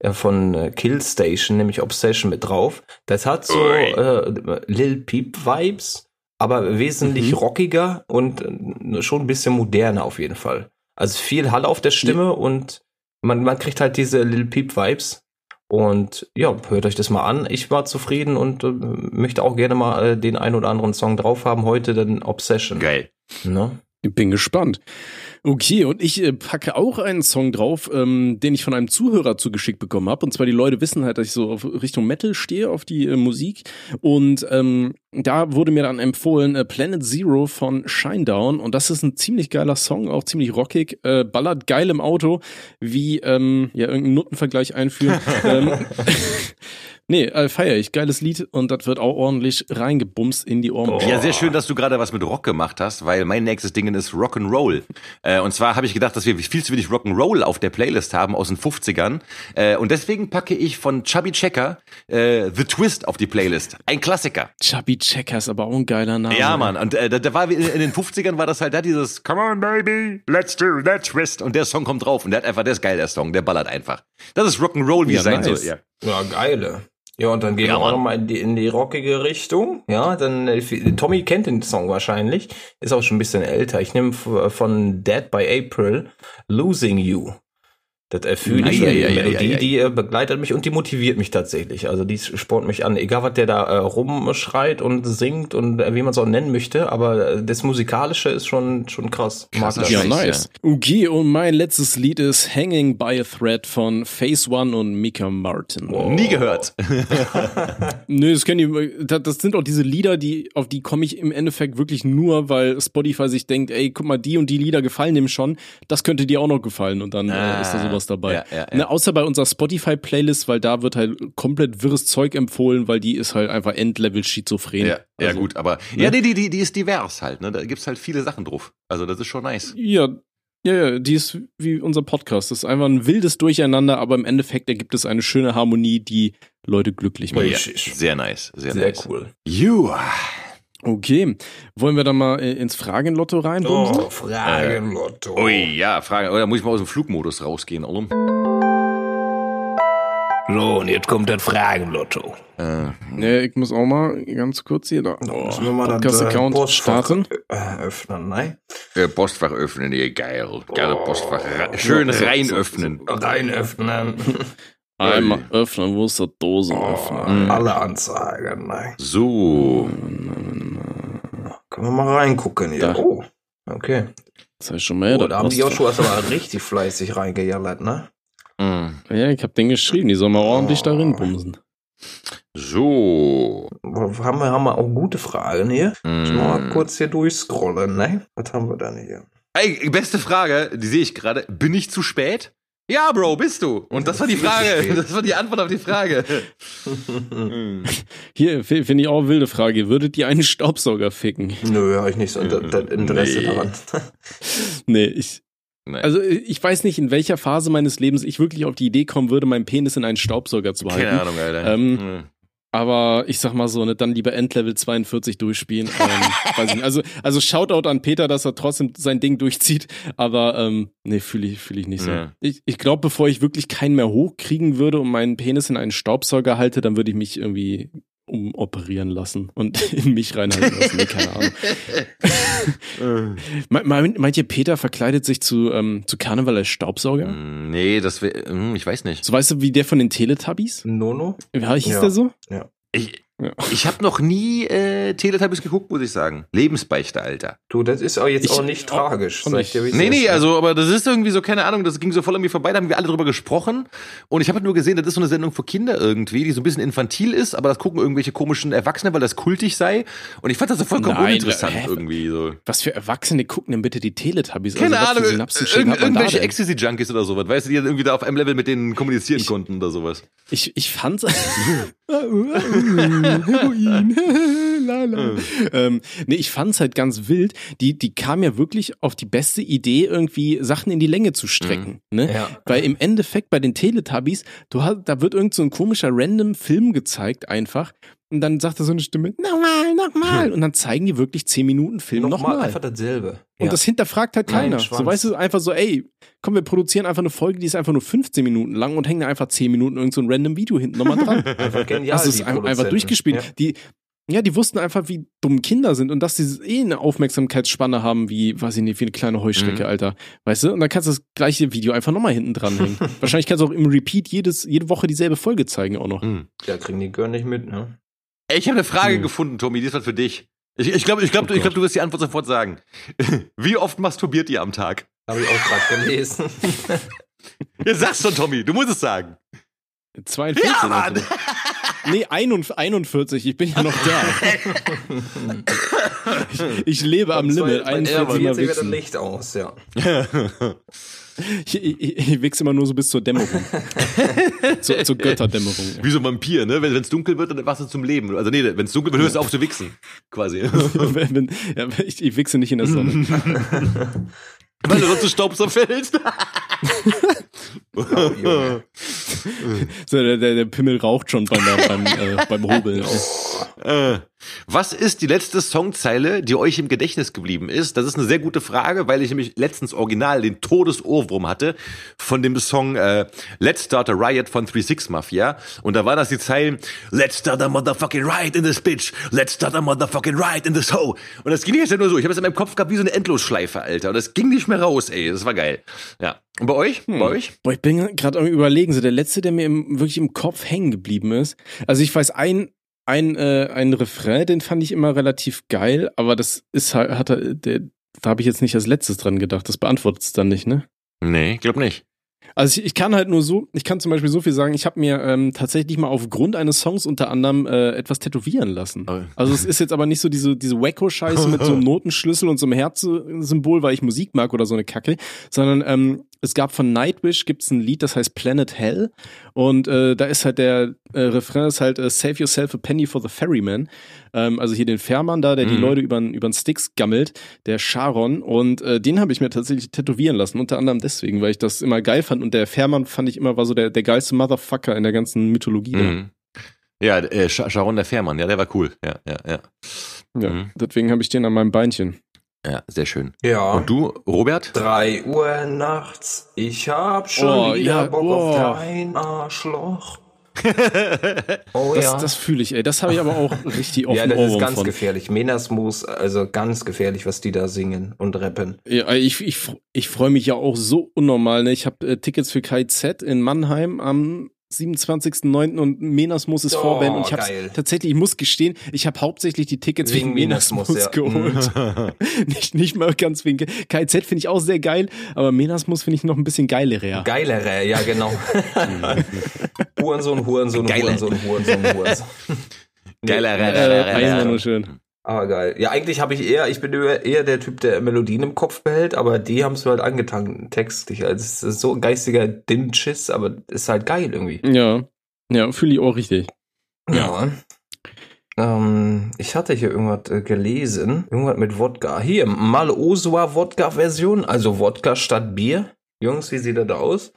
Äh, von äh, Kill Station, nämlich Obsession mit drauf. Das hat so äh, Lil Peep Vibes, aber wesentlich mhm. rockiger und äh, schon ein bisschen moderner auf jeden Fall. Also viel Hall auf der Stimme ja. und man, man kriegt halt diese Lil Peep Vibes. Und ja, hört euch das mal an. Ich war zufrieden und äh, möchte auch gerne mal äh, den ein oder anderen Song drauf haben. Heute dann Obsession. Geil. Ne? Ich bin gespannt. Okay, und ich äh, packe auch einen Song drauf, ähm, den ich von einem Zuhörer zugeschickt bekommen habe. Und zwar die Leute wissen halt, dass ich so auf Richtung Metal stehe, auf die äh, Musik. Und ähm, da wurde mir dann empfohlen äh, Planet Zero von Shinedown. Und das ist ein ziemlich geiler Song, auch ziemlich rockig, äh, ballert geil im Auto, wie ähm, ja irgendeinen Nuttenvergleich einführen. ähm, Nee, äh, feier ich. Geiles Lied und das wird auch ordentlich reingebumst in die Ohren. Ja, sehr schön, dass du gerade was mit Rock gemacht hast, weil mein nächstes Ding ist Rock'n'Roll. Äh, und zwar habe ich gedacht, dass wir viel zu wenig Rock'n'Roll auf der Playlist haben aus den 50ern. Äh, und deswegen packe ich von Chubby Checker äh, The Twist auf die Playlist. Ein Klassiker. Chubby Checker ist aber auch ein geiler Name. Ja, Mann. Und äh, da, da war in, in den 50ern war das halt da dieses Come on, baby, let's do that twist. Und der Song kommt drauf und der hat einfach, der ist geil, der Song, der ballert einfach. Das ist Rock'n'Roll, wie ja, es sein nice. soll. Ja. ja, geile. Ja, und dann gehen ja, wir auch nochmal in die, in die rockige Richtung. Ja, dann, äh, Tommy kennt den Song wahrscheinlich. Ist auch schon ein bisschen älter. Ich nehme von Dead by April Losing You. Das erfüllt ich. Ja, ja, die Melodie, die äh, begleitet mich und die motiviert mich tatsächlich. Also die spornt mich an, egal was der da äh, rumschreit und singt und äh, wie man es auch nennen möchte, aber äh, das Musikalische ist schon, schon krass. Mag das ja, nice. Okay, und mein letztes Lied ist Hanging by a Thread von Phase One und Mika Martin. Wow. Nie gehört. Nö, das kennen die, das sind auch diese Lieder, die, auf die komme ich im Endeffekt wirklich nur, weil Spotify sich denkt, ey, guck mal, die und die Lieder gefallen dem schon, das könnte dir auch noch gefallen und dann ah. äh, ist da sowas was dabei. Ja, ja, ja. Ne, außer bei unserer Spotify-Playlist, weil da wird halt komplett wirres Zeug empfohlen, weil die ist halt einfach Endlevel schizophren. Ja, also, ja gut, aber ne? ja, die, die, die ist divers halt, ne? Da gibt's halt viele Sachen drauf. Also das ist schon nice. Ja, ja, ja, die ist wie unser Podcast. Das ist einfach ein wildes Durcheinander, aber im Endeffekt ergibt es eine schöne Harmonie, die Leute glücklich macht. Ja, sehr nice, sehr, sehr nice. cool. You. Okay, wollen wir dann mal äh, ins Fragenlotto rein? Oh, Fragenlotto. Äh, ui, ja, Fragen. Oder muss ich mal aus dem Flugmodus rausgehen, oder? So, und jetzt kommt das Fragenlotto. Äh, ja, ich muss auch mal ganz kurz hier da. Oh, müssen wir mal Podcast-Account äh, starten. Öffnen, nein? Äh, Postfach öffnen, nee, geil. Geile oh, Postfach. Schön rein öffnen. Rein öffnen. Einmal öffnen, wo ist der Dosen oh, öffnen? Alle Anzeigen, nein. So. Können wir mal reingucken hier. Da. Oh, okay. Das heißt schon mehr. Oh, da haben die Joshua aber richtig fleißig reingejallert, ne? Mm. Ja, ich hab den geschrieben, die sollen mal ordentlich oh. darin bumsen. So. Haben wir, haben wir auch gute Fragen hier? Mm. Ich mal kurz hier durchscrollen, ne? Was haben wir denn hier? Ey, beste Frage, die sehe ich gerade. Bin ich zu spät? Ja, Bro, bist du. Und das war die Frage. Das war die Antwort auf die Frage. Hier finde ich auch eine wilde Frage. Würdet ihr einen Staubsauger ficken? Nö, habe ich nicht so Interesse nee. daran. nee, ich. Nee. Also ich weiß nicht, in welcher Phase meines Lebens ich wirklich auf die Idee kommen würde, meinen Penis in einen Staubsauger zu halten. Keine Ahnung, Alter. Ähm, hm. Aber ich sag mal so, ne, dann lieber Endlevel 42 durchspielen. ähm, weiß nicht. Also, also Shoutout an Peter, dass er trotzdem sein Ding durchzieht. Aber ähm, nee, fühle ich, fühl ich nicht so. Ja. Ich, ich glaube, bevor ich wirklich keinen mehr hochkriegen würde und meinen Penis in einen Staubsauger halte, dann würde ich mich irgendwie umoperieren lassen und in mich reinhalten lassen. Nee, keine Ahnung. Meint ihr, Peter verkleidet sich zu, ähm, zu Karneval als Staubsauger? Mm, nee, das wäre, hm, ich weiß nicht. So weißt du, wie der von den Teletubbies? Nono? Ja, hieß ja. der so? Ja. Ich, ja. Ich habe noch nie äh, Teletubbies geguckt, muss ich sagen. Lebensbeichte, Alter. Du, das ist auch jetzt ich, auch nicht auch, tragisch. Auch nicht. nee, nee, also, aber das ist irgendwie so, keine Ahnung, das ging so voll an mir vorbei, da haben wir alle drüber gesprochen. Und ich habe halt nur gesehen, das ist so eine Sendung für Kinder irgendwie, die so ein bisschen infantil ist, aber das gucken irgendwelche komischen Erwachsene, weil das kultig sei. Und ich fand das so vollkommen Nein, uninteressant hä? irgendwie. So. Was für Erwachsene gucken denn bitte die Teletubbies? Keine also, Ahnung, irg irgendwelche Ecstasy-Junkies oder sowas, weißt du, die dann irgendwie da auf einem Level mit denen kommunizieren ich, konnten oder sowas. Ich, ich fand's. Heroin. Lala. ähm, nee, ich fand's halt ganz wild. Die, die kam ja wirklich auf die beste Idee, irgendwie Sachen in die Länge zu strecken. Mhm. Ne? Ja. Weil im Endeffekt bei den Teletubbies, du hast, da wird irgend so ein komischer random Film gezeigt einfach. Und dann sagt er so eine Stimme, nochmal, nochmal. Hm. Und dann zeigen die wirklich zehn Minuten Film nochmal. Nochmal einfach dasselbe. Und ja. das hinterfragt halt keiner. Nein, so weißt du, einfach so, ey, komm, wir produzieren einfach eine Folge, die ist einfach nur 15 Minuten lang und hängen da einfach 10 Minuten irgend so ein random Video hinten nochmal dran. einfach genial. Das ist einfach durchgespielt. Ja. Die, ja, die wussten einfach, wie dumm Kinder sind und dass sie eh eine Aufmerksamkeitsspanne haben, wie, weiß ich nicht, wie eine kleine Heuschrecke, mhm. Alter. Weißt du? Und dann kannst du das gleiche Video einfach nochmal hinten dranhängen. Wahrscheinlich kannst du auch im Repeat jedes, jede Woche dieselbe Folge zeigen auch noch. Mhm. Ja, kriegen die gar nicht mit, ne? Ey, ich habe eine Frage mhm. gefunden, Tommy, die ist was für dich. Ich glaube, ich glaube, ich glaube, oh glaub, du wirst die Antwort sofort sagen. Wie oft masturbiert ihr am Tag? Habe ich auch gerade gelesen. Jetzt sag's schon, Tommy, du musst es sagen. 42. Ja, Mann. Nee, 41, ich bin ja noch da. ich, ich lebe am Limit. 41 Mal wird ein Licht aus, ja. Ich, ich, ich wichse immer nur so bis zur Dämmerung. zur, zur Götterdämmerung. Wie so ein Vampir, ne? Wenn es dunkel wird, dann wachst du zum Leben. Also nee, wenn es dunkel wird, hörst du auf zu wichsen. Quasi. wenn, wenn, ja, ich, ich wichse nicht in der Sonne. Weil du sonst zu Staub zerfällst. oh, so, der, der, der Pimmel raucht schon beim, beim, äh, beim Hobeln. Äh, was ist die letzte Songzeile, die euch im Gedächtnis geblieben ist? Das ist eine sehr gute Frage, weil ich nämlich letztens original den Todesohrwurm hatte von dem Song äh, Let's Start a Riot von 36 Mafia. Und da war das die Zeilen Let's start a motherfucking riot in this bitch. Let's start a motherfucking riot in this hoe. Und das ging jetzt ja nur so. Ich habe es in meinem Kopf gehabt wie so eine Endlosschleife, Alter. Und das ging nicht mehr raus, ey. Das war geil. Ja. Und bei euch? Hm. Bei euch? Boah, ich bin gerade am überlegen. So der letzte, der mir im, wirklich im Kopf hängen geblieben ist. Also ich weiß ein ein, äh, ein Refrain, den fand ich immer relativ geil, aber das ist halt, hat er, der, da habe ich jetzt nicht als letztes dran gedacht. Das beantwortet es dann nicht, ne? Nee, glaub nicht. Also ich, ich kann halt nur so, ich kann zum Beispiel so viel sagen, ich habe mir ähm, tatsächlich mal aufgrund eines Songs unter anderem äh, etwas tätowieren lassen. Oh. Also es ist jetzt aber nicht so diese, diese Wacko-Scheiße mit so einem Notenschlüssel und so einem Herzsymbol, weil ich Musik mag oder so eine Kacke, sondern ähm, es gab von Nightwish gibt's ein Lied, das heißt Planet Hell und äh, da ist halt der äh, Refrain ist halt äh, Save yourself a penny for the ferryman. Ähm, also hier den Fährmann da, der mhm. die Leute über übern Sticks gammelt, der Sharon und äh, den habe ich mir tatsächlich tätowieren lassen, unter anderem deswegen, weil ich das immer geil fand und der Fährmann fand ich immer war so der der geilste Motherfucker in der ganzen Mythologie. Mhm. Ja, äh, Sharon der Fährmann, ja, der war cool. Ja, ja, ja. Ja, mhm. deswegen habe ich den an meinem Beinchen. Ja, sehr schön. Ja. Und du, Robert? Drei Uhr nachts, ich hab schon oh, wieder ja, Bock oh. auf dein Arschloch. oh das, ja. Das fühle ich, ey. Das habe ich aber auch richtig offen Ja, das Ohrwurm ist ganz von. gefährlich. Menasmus, also ganz gefährlich, was die da singen und rappen. Ja, ich, ich, ich freue mich ja auch so unnormal. Ne? Ich habe äh, Tickets für KZ in Mannheim am 27.09. und Menasmus ist oh, Vorband und ich habe tatsächlich, ich muss gestehen, ich habe hauptsächlich die Tickets wegen, wegen Menasmus, ja. geholt. nicht, nicht mal ganz wegen KZ finde ich auch sehr geil, aber Menasmus finde ich noch ein bisschen geilerer. Geilerer, ja genau. Hurensohn, Hurensohn, Hurensohn, Hurensohn, Hurensohn. Geilerer. Äh, schön. Ah, geil. Ja, eigentlich habe ich eher, ich bin eher der Typ, der Melodien im Kopf behält, aber die haben es mir halt angetan, textlich. Also es ist so ein geistiger Dinnschiss, aber ist halt geil irgendwie. Ja. Ja, fühle ich auch richtig. Ja. Ähm, ich hatte hier irgendwas äh, gelesen. Irgendwas mit Wodka. Hier, Malosua Wodka-Version, also Wodka statt Bier. Jungs, wie sieht das aus?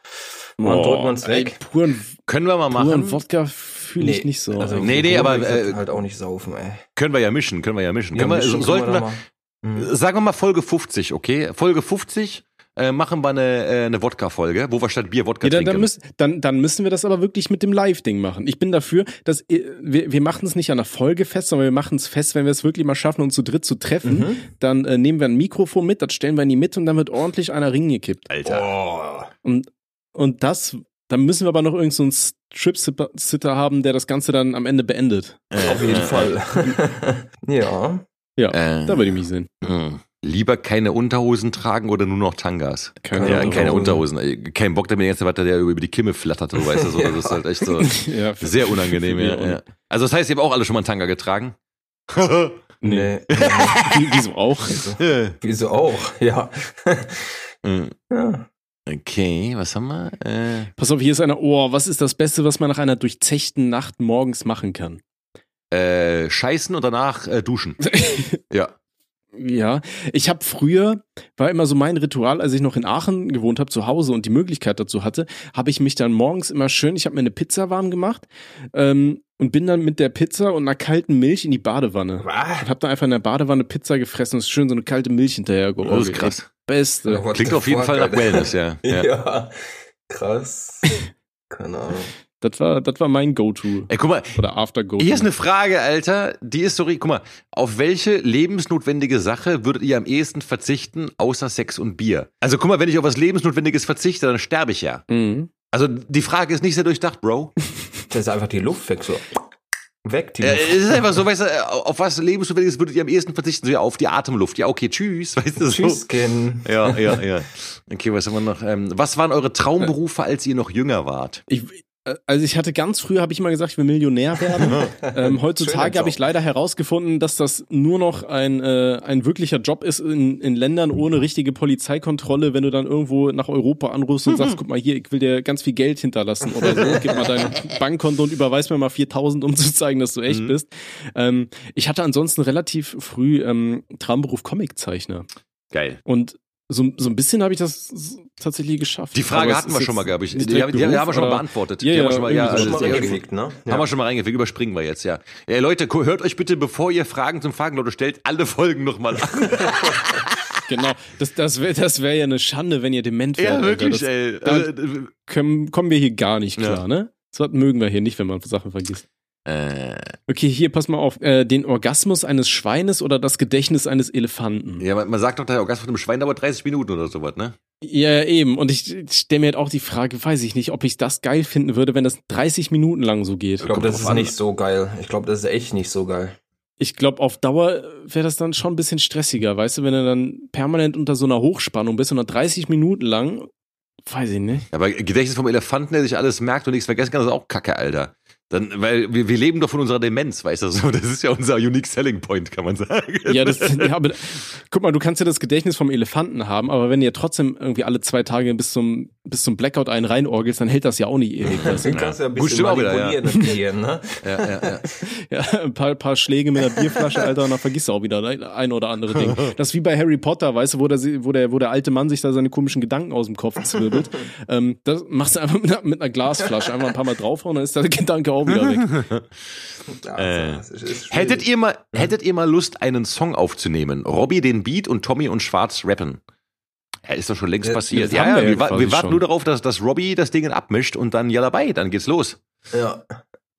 Man oh, drückt man's weg. Ey, puren, können wir mal machen. Puren Wodka fühle ich nicht so. Also nee, nee, aber äh, halt auch nicht saufen, ey. Können wir ja mischen, können wir ja mischen. Ja, können mischen wir, sollten wir, wir sagen wir mal Folge 50, okay? Folge 50 äh, machen wir eine, äh, eine Wodka-Folge, wo wir statt Bier Wodka ja, dann, trinken. Dann, müssen, dann, dann müssen wir das aber wirklich mit dem Live-Ding machen. Ich bin dafür, dass äh, wir, wir machen es nicht an der Folge fest, sondern wir machen es fest, wenn wir es wirklich mal schaffen, uns zu dritt zu treffen. Mhm. Dann äh, nehmen wir ein Mikrofon mit, das stellen wir in die Mitte und dann wird ordentlich einer Ring gekippt. Alter. Oh. Und, und das, dann müssen wir aber noch irgendeinen so Strip-Sitter haben, der das Ganze dann am Ende beendet. Auf jeden Fall. ja. Ja, äh, da würde ich mich sehen. Mh. Lieber keine Unterhosen tragen oder nur noch Tangas? Keine, ja, keine Unterhosen. Kein Bock, der mir jetzt weiter, der über die Kimme flattert, so, weißt du, so. Das ist halt echt so ja, sehr unangenehm, ja, ja. Also das heißt, ihr habt auch alle schon mal einen Tanga getragen? nee. Wieso auch? Wieso, Wieso auch? Ja. ja. Okay, was haben wir? Äh. Pass auf, hier ist einer. Oh, was ist das Beste, was man nach einer durchzechten Nacht morgens machen kann? Äh, scheißen und danach äh, duschen. ja. Ja, ich habe früher, war immer so mein Ritual, als ich noch in Aachen gewohnt habe, zu Hause und die Möglichkeit dazu hatte, habe ich mich dann morgens immer schön, ich habe mir eine Pizza warm gemacht ähm, und bin dann mit der Pizza und einer kalten Milch in die Badewanne. Was? Und habe dann einfach in der Badewanne Pizza gefressen und ist schön so eine kalte Milch hinterher geholt. Das ist krass. Beste. Klingt auf jeden Fall nach Wellness, ja. ja. ja. Krass. Keine Ahnung. Das war, das war mein Go-To. Ey, guck mal. Oder After-Go-To. Hier ist eine Frage, Alter. Die ist so, guck mal. Auf welche lebensnotwendige Sache würdet ihr am ehesten verzichten, außer Sex und Bier? Also, guck mal, wenn ich auf was Lebensnotwendiges verzichte, dann sterbe ich ja. Mhm. Also, die Frage ist nicht sehr durchdacht, Bro. Das ist einfach die Luft weg, so. Weg, Luft. Äh, es ist einfach so, weißt du, auf was lebensnotwendiges würdet ihr am ehesten verzichten? So, ja, auf die Atemluft. Ja, okay, tschüss, weißt du, so. Tschüss, Ken. Ja, ja, ja. Okay, was haben wir noch? Ähm, was waren eure Traumberufe, als ihr noch jünger wart? Ich, also ich hatte ganz früher, habe ich immer gesagt, ich will Millionär werden. ähm, heutzutage habe ich leider herausgefunden, dass das nur noch ein, äh, ein wirklicher Job ist in, in Ländern ohne richtige Polizeikontrolle, wenn du dann irgendwo nach Europa anrufst und sagst, guck mal hier, ich will dir ganz viel Geld hinterlassen oder so, gib mal dein Bankkonto und überweis mir mal 4000, um zu zeigen, dass du echt mhm. bist. Ähm, ich hatte ansonsten relativ früh ähm, Traumberuf Comiczeichner. Geil. Und so, so ein bisschen habe ich das tatsächlich geschafft. Die Frage hatten wir schon mal, glaube ich. Die, die, die, haben wir schon mal beantwortet. Ja, die haben wir schon mal, ja, also, mal reingefickt, ne? Ja. Haben wir schon mal reingefickt, überspringen wir jetzt, ja. ja. Leute, hört euch bitte, bevor ihr Fragen zum Fragenlotto stellt, alle Folgen nochmal an. genau, das, das wäre das wär ja eine Schande, wenn ihr dement wärt. Ja, wirklich, das, ey. Da können, kommen wir hier gar nicht klar, ne? Das mögen wir hier nicht, wenn man Sachen vergisst. Äh. Okay, hier, pass mal auf. Äh, den Orgasmus eines Schweines oder das Gedächtnis eines Elefanten? Ja, man, man sagt doch, der Orgasmus von einem Schwein dauert 30 Minuten oder sowas, ne? Ja, eben. Und ich stelle mir halt auch die Frage, weiß ich nicht, ob ich das geil finden würde, wenn das 30 Minuten lang so geht. Ich glaube, das ist an. nicht so geil. Ich glaube, das ist echt nicht so geil. Ich glaube, auf Dauer wäre das dann schon ein bisschen stressiger, weißt du, wenn du dann permanent unter so einer Hochspannung bist und dann 30 Minuten lang, weiß ich nicht. Aber Gedächtnis vom Elefanten, der sich alles merkt und nichts vergessen kann, ist auch Kacke, Alter. Dann, weil wir, wir leben doch von unserer Demenz, weißt du so. Das ist ja unser unique selling point, kann man sagen. Ja, das, ja, aber guck mal, du kannst ja das Gedächtnis vom Elefanten haben, aber wenn du ja trotzdem irgendwie alle zwei Tage bis zum, bis zum Blackout einen reinorgelst, dann hält das ja auch nicht ewig. Das ja. kannst ja ein bisschen Gut, manipulieren, wieder, ja. Gehirn, ne? ja, ja, ja. ja, ein paar, paar Schläge mit einer Bierflasche, Alter, und dann vergisst du auch wieder ein oder andere Ding. Das ist wie bei Harry Potter, weißt du, wo der, wo der, wo der alte Mann sich da seine komischen Gedanken aus dem Kopf zwirbelt. ähm, das machst du einfach mit einer, mit einer Glasflasche einfach ein paar Mal draufhauen, dann ist der Gedanke auch wieder weg. äh, hättet ihr mal, hättet ihr mal Lust, einen Song aufzunehmen? Robby den Beat und Tommy und Schwarz rappen. Ja, ist doch schon längst passiert. Ja, ja, wir, wir, wir warten nur darauf, dass, dass Robbie das Ding abmischt und dann ja dabei, dann geht's los. Ja.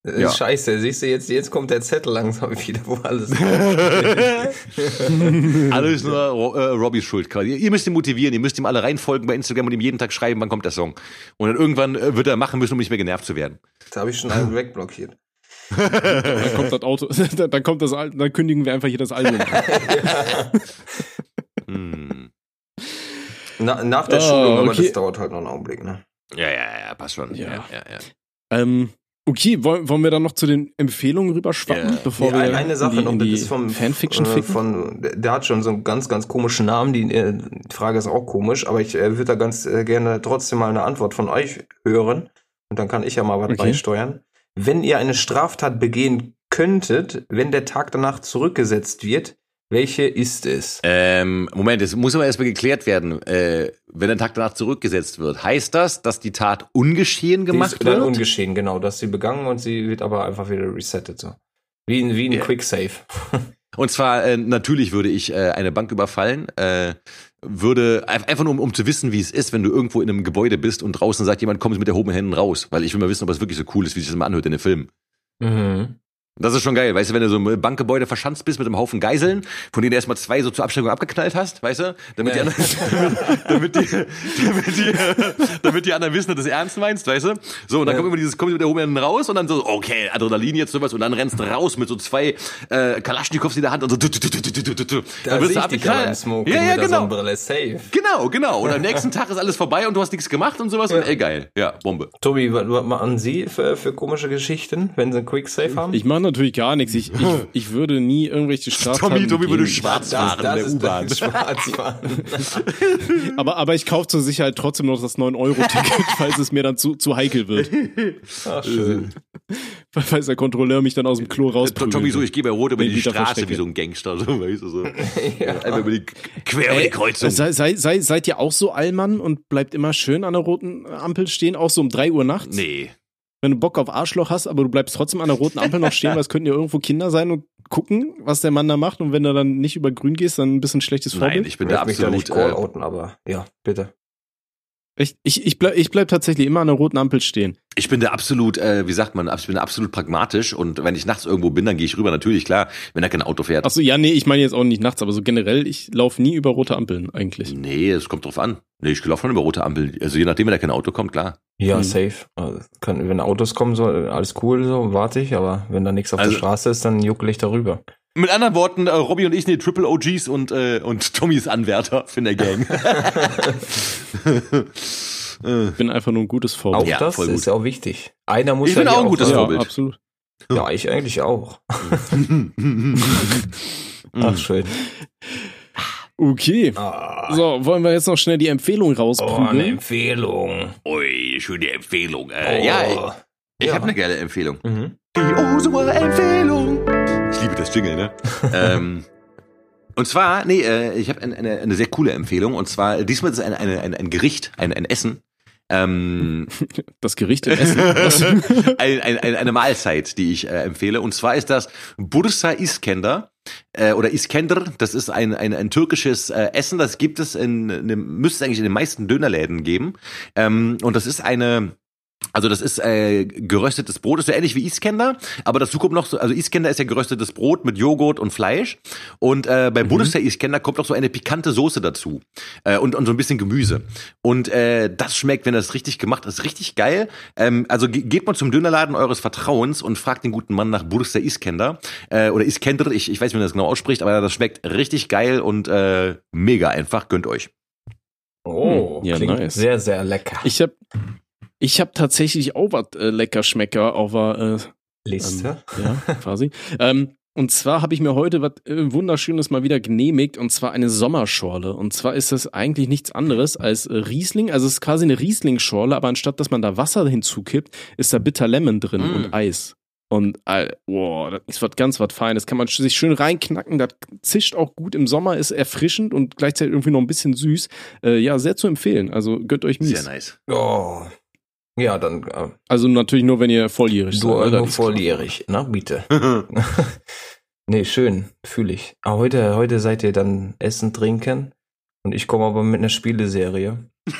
Ja. Scheiße, siehst du, jetzt, jetzt kommt der Zettel langsam wieder, wo alles Alles nur äh, Robbys Schuld quasi. Ihr müsst ihn motivieren, ihr müsst ihm alle reinfolgen bei Instagram und ihm jeden Tag schreiben, wann kommt der Song. Und dann irgendwann äh, wird er machen müssen, um nicht mehr genervt zu werden. Da habe ich schon einen wegblockiert dann kommt das Auto, dann kommt das, dann kündigen wir einfach hier das Album. hm. Na, nach der oh, Schulung, aber das dauert halt noch einen Augenblick, ne? Ja, ja, ja, passt schon. Ja, ja, ja. ja. Ähm, okay, wollen, wollen wir dann noch zu den Empfehlungen rüberschwappen, yeah. bevor nee, wir eine Sache die, noch, das ist vom Fanfiction äh, von, der hat schon so einen ganz, ganz komischen Namen. Die, äh, die Frage ist auch komisch, aber ich äh, würde da ganz äh, gerne trotzdem mal eine Antwort von euch hören und dann kann ich ja mal was okay. beisteuern wenn ihr eine Straftat begehen könntet, wenn der Tag danach zurückgesetzt wird, welche ist es? Ähm, Moment, es muss aber erstmal geklärt werden. Äh, wenn der Tag danach zurückgesetzt wird, heißt das, dass die Tat ungeschehen gemacht die ist wird? Ungeschehen, genau, dass sie begangen und sie wird aber einfach wieder resettet so. Wie, wie ein ja. Quick Save. Und zwar, äh, natürlich würde ich äh, eine Bank überfallen, äh, würde einfach nur, um, um zu wissen, wie es ist, wenn du irgendwo in einem Gebäude bist und draußen sagt jemand, komm mit der erhobenen Händen raus, weil ich will mal wissen, ob es wirklich so cool ist, wie sich das mal anhört in den Filmen. Mhm. Das ist schon geil, weißt du, wenn du so im Bankgebäude verschanzt bist mit einem Haufen Geiseln, von denen du erstmal zwei so zur Abschreckung abgeknallt hast, weißt du, damit, ja. die, anderen, damit, damit, die, damit, die, damit die anderen wissen, dass du es ernst meinst, weißt du. So, und dann ja. kommt immer dieses, kommt mit der Hohen raus und dann so, okay, Adrenalin jetzt sowas und dann rennst du raus mit so zwei äh, Kalaschnikows in der Hand und so, du, du, du, du, du, du, du. dann wirst du abgeknallt. Ja, ja, genau. Genau, genau. Und am nächsten Tag ist alles vorbei und du hast nichts gemacht und sowas ja. und ey, geil. Ja, Bombe. Tobi, was, machen Sie für, für komische Geschichten, wenn Sie einen Quicksave haben? Ich mache natürlich gar nichts. Ich, ich, ich würde nie irgendwelche Straftaten Tommy, Tommy würde schwarz fahren das, das in der U-Bahn. Schwarz fahren. aber, aber ich kaufe zur Sicherheit trotzdem noch das 9-Euro-Ticket, falls es mir dann zu, zu heikel wird. Ach, schön. Falls der Kontrolleur mich dann aus dem Klo rausprügelt. Tommy, so, ich gehe bei Rot über die Straße wie so ein Gangster. So, weißt du, so. ja. Einfach über die, quer über die Kreuzung. Sei, sei, sei, seid ihr auch so Allmann und bleibt immer schön an der roten Ampel stehen, auch so um 3 Uhr nachts? Nee wenn du Bock auf Arschloch hast, aber du bleibst trotzdem an der roten Ampel noch stehen, weil es könnten ja irgendwo Kinder sein und gucken, was der Mann da macht. Und wenn du dann nicht über grün gehst, dann ein bisschen schlechtes Vorbild. Nein, ich bin da absolut. Mich da nicht call äh, aber ja, bitte. Ich, ich, ich, bleib, ich bleib tatsächlich immer an der roten Ampel stehen. Ich bin da absolut, äh, wie sagt man, ich bin da absolut pragmatisch und wenn ich nachts irgendwo bin, dann gehe ich rüber. Natürlich, klar, wenn da kein Auto fährt. Achso, ja, nee, ich meine jetzt auch nicht nachts, aber so generell, ich laufe nie über rote Ampeln eigentlich. Nee, es kommt drauf an. Nee, ich laufe schon über rote Ampeln. Also je nachdem, wenn da kein Auto kommt, klar. Ja, mhm. safe. Also, kann, wenn Autos kommen, so alles cool, so warte ich, aber wenn da nichts auf also, der Straße ist, dann juckel ich darüber. Mit anderen Worten, äh, Robbie und ich sind die Triple OGs und, äh, und Tommys Anwärter für der Gang. Ich bin einfach nur ein gutes Vorbild. Auch ja, das ist ja auch wichtig. Einer muss ich bin auch ein gutes Vorbild. Ja, absolut. Ja, ich eigentlich auch. Ach, schön. Okay. Oh. So, wollen wir jetzt noch schnell die Empfehlung rausprügeln? Oh, eine Empfehlung. Ui, schöne Empfehlung. Äh, oh. Ja, ich, ich ja. habe eine geile Empfehlung. Mhm. Die. Ich liebe das Jingle, ne? ähm, und zwar, nee, äh, ich habe eine, eine, eine sehr coole Empfehlung. Und zwar, diesmal ist es ein, ein, ein, Gericht, ein, ein Essen. Ähm, das Gericht im Essen. ein, ein, eine Mahlzeit, die ich äh, empfehle. Und zwar ist das Bursa Iskender äh, oder Iskender. Das ist ein, ein, ein türkisches äh, Essen. Das gibt es in, in müsste es eigentlich in den meisten Dönerläden geben. Ähm, und das ist eine also das ist äh, geröstetes Brot, ist so ähnlich wie Iskender, aber dazu kommt noch so, also Iskender ist ja geröstetes Brot mit Joghurt und Fleisch und äh, bei mhm. Buddhista Iskender kommt noch so eine pikante Soße dazu äh, und, und so ein bisschen Gemüse und äh, das schmeckt, wenn das richtig gemacht ist, richtig geil. Ähm, also geht mal zum Dönerladen eures Vertrauens und fragt den guten Mann nach Buddhista Iskender äh, oder Iskender, ich, ich weiß nicht, wie man das genau ausspricht, aber das schmeckt richtig geil und äh, mega einfach, gönnt euch. Oh, hm, ja, nice. sehr, sehr lecker. Ich habe ich habe tatsächlich auch was äh, lecker Schmecker auf der äh, Liste. Ähm, ja, quasi. ähm, und zwar habe ich mir heute was äh, Wunderschönes mal wieder genehmigt, und zwar eine Sommerschorle. Und zwar ist das eigentlich nichts anderes als äh, Riesling. Also es ist quasi eine Riesling-Schorle, aber anstatt dass man da Wasser hinzukippt, ist da Bitter Lemon drin mm. und Eis. Und äh, wow, das ist was ganz was Feines. Kann man sich schön reinknacken. Das zischt auch gut im Sommer, ist erfrischend und gleichzeitig irgendwie noch ein bisschen süß. Äh, ja, sehr zu empfehlen. Also gönnt euch mies. Sehr nice. Oh, ja, dann. Äh, also natürlich nur, wenn ihr volljährig seid. Nur, nur volljährig, na bitte. nee, schön, fühle ich. Aber heute, heute seid ihr dann Essen, Trinken und ich komme aber mit einer Spieleserie.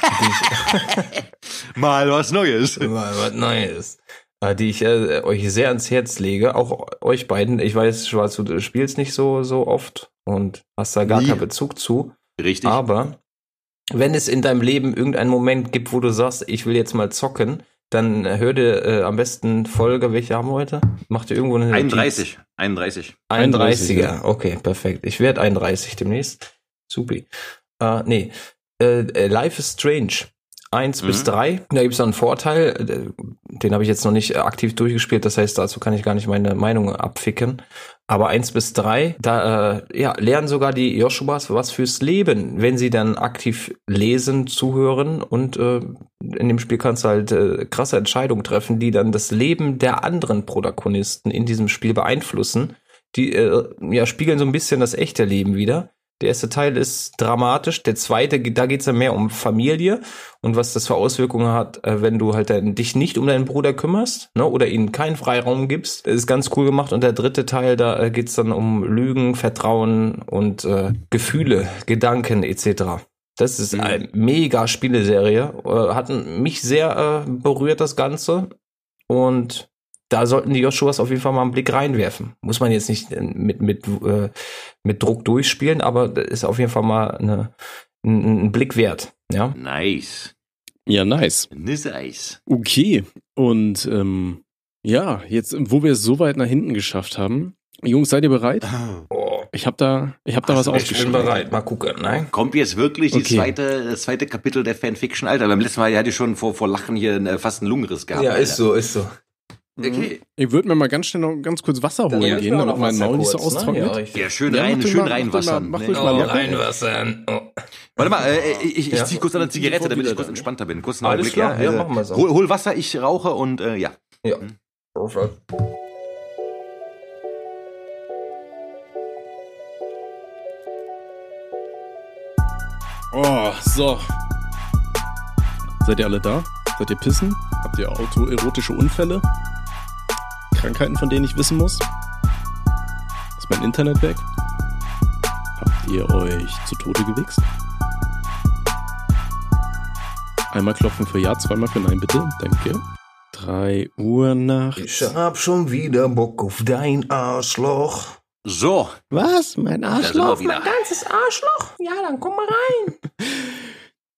Mal was Neues. Mal was Neues. Äh, die ich äh, euch sehr ans Herz lege, auch euch beiden. Ich weiß, Schwarz, du spielst nicht so, so oft und hast da gar Nie. keinen Bezug zu. Richtig. Aber wenn es in deinem Leben irgendeinen Moment gibt, wo du sagst, ich will jetzt mal zocken, dann hör dir äh, am besten Folge, welche haben wir heute? Macht ihr irgendwo eine 31. 31. 31er, okay, perfekt. Ich werde 31 demnächst. Supi. Äh, nee. Äh, äh, Life is Strange. 1 mhm. bis 3. Da gibt es einen Vorteil, den habe ich jetzt noch nicht aktiv durchgespielt, das heißt, dazu kann ich gar nicht meine Meinung abficken. Aber eins bis drei, da äh, ja, lernen sogar die Joshuas was fürs Leben, wenn sie dann aktiv lesen, zuhören und äh, in dem Spiel kannst du halt äh, krasse Entscheidungen treffen, die dann das Leben der anderen Protagonisten in diesem Spiel beeinflussen. Die äh, ja, spiegeln so ein bisschen das echte Leben wieder. Der erste Teil ist dramatisch. Der zweite, da geht's ja mehr um Familie und was das für Auswirkungen hat, äh, wenn du halt dich nicht um deinen Bruder kümmerst ne, oder ihnen keinen Freiraum gibst. Das ist ganz cool gemacht. Und der dritte Teil, da äh, geht's dann um Lügen, Vertrauen und äh, Gefühle, Gedanken etc. Das ist eine mega Spieleserie. Äh, hat mich sehr äh, berührt, das Ganze. Und da sollten die Joshuas auf jeden Fall mal einen Blick reinwerfen. Muss man jetzt nicht äh, mit, mit, äh, mit Druck durchspielen, aber das ist auf jeden Fall mal eine, ein, ein Blick wert. Ja. Nice. Ja, nice. Nice. Okay. Und ähm, ja, jetzt, wo wir es so weit nach hinten geschafft haben, Jungs, seid ihr bereit? Oh. Ich habe da, ich habe da was aufgeschrieben. Ich bin bereit. Mal gucken. Nein. Kommt jetzt wirklich die okay. zweite, das zweite Kapitel der Fanfiction, Alter? Beim letzten Mal hatte ich schon vor, vor Lachen hier äh, fast einen Lungenriss gehabt. Ja, Alter. ist so, ist so. Mhm. Okay. Ich würde mir mal ganz schnell noch ganz kurz Wasser holen ja, gehen, damit mein Maul nicht so ne? austrocknet. Ne? Ja, schön rein, ja, schön mal, reinwassern. Mach ruhig mal, mach oh, reinwassern. Oh. Warte mal, äh, ich, ich, ich zieh kurz eine Zigarette, damit ich kurz entspannter bin. Kurz einen Alles Augenblick, klar, ja. ja, machen wir so. Hol, hol Wasser, ich rauche und äh, ja. Ja. Perfekt. Oh, so. Seid ihr alle da? Seid ihr pissen? Habt ihr autoerotische Unfälle? Krankheiten, von denen ich wissen muss? Ist mein Internet weg? Habt ihr euch zu Tode gewichst? Einmal klopfen für Ja, zweimal für Nein, bitte. Danke. Drei Uhr nachts. Ich hab schon wieder Bock auf dein Arschloch. So. Was? Mein Arschloch? Mein ganzes Arschloch? Ja, dann komm mal rein.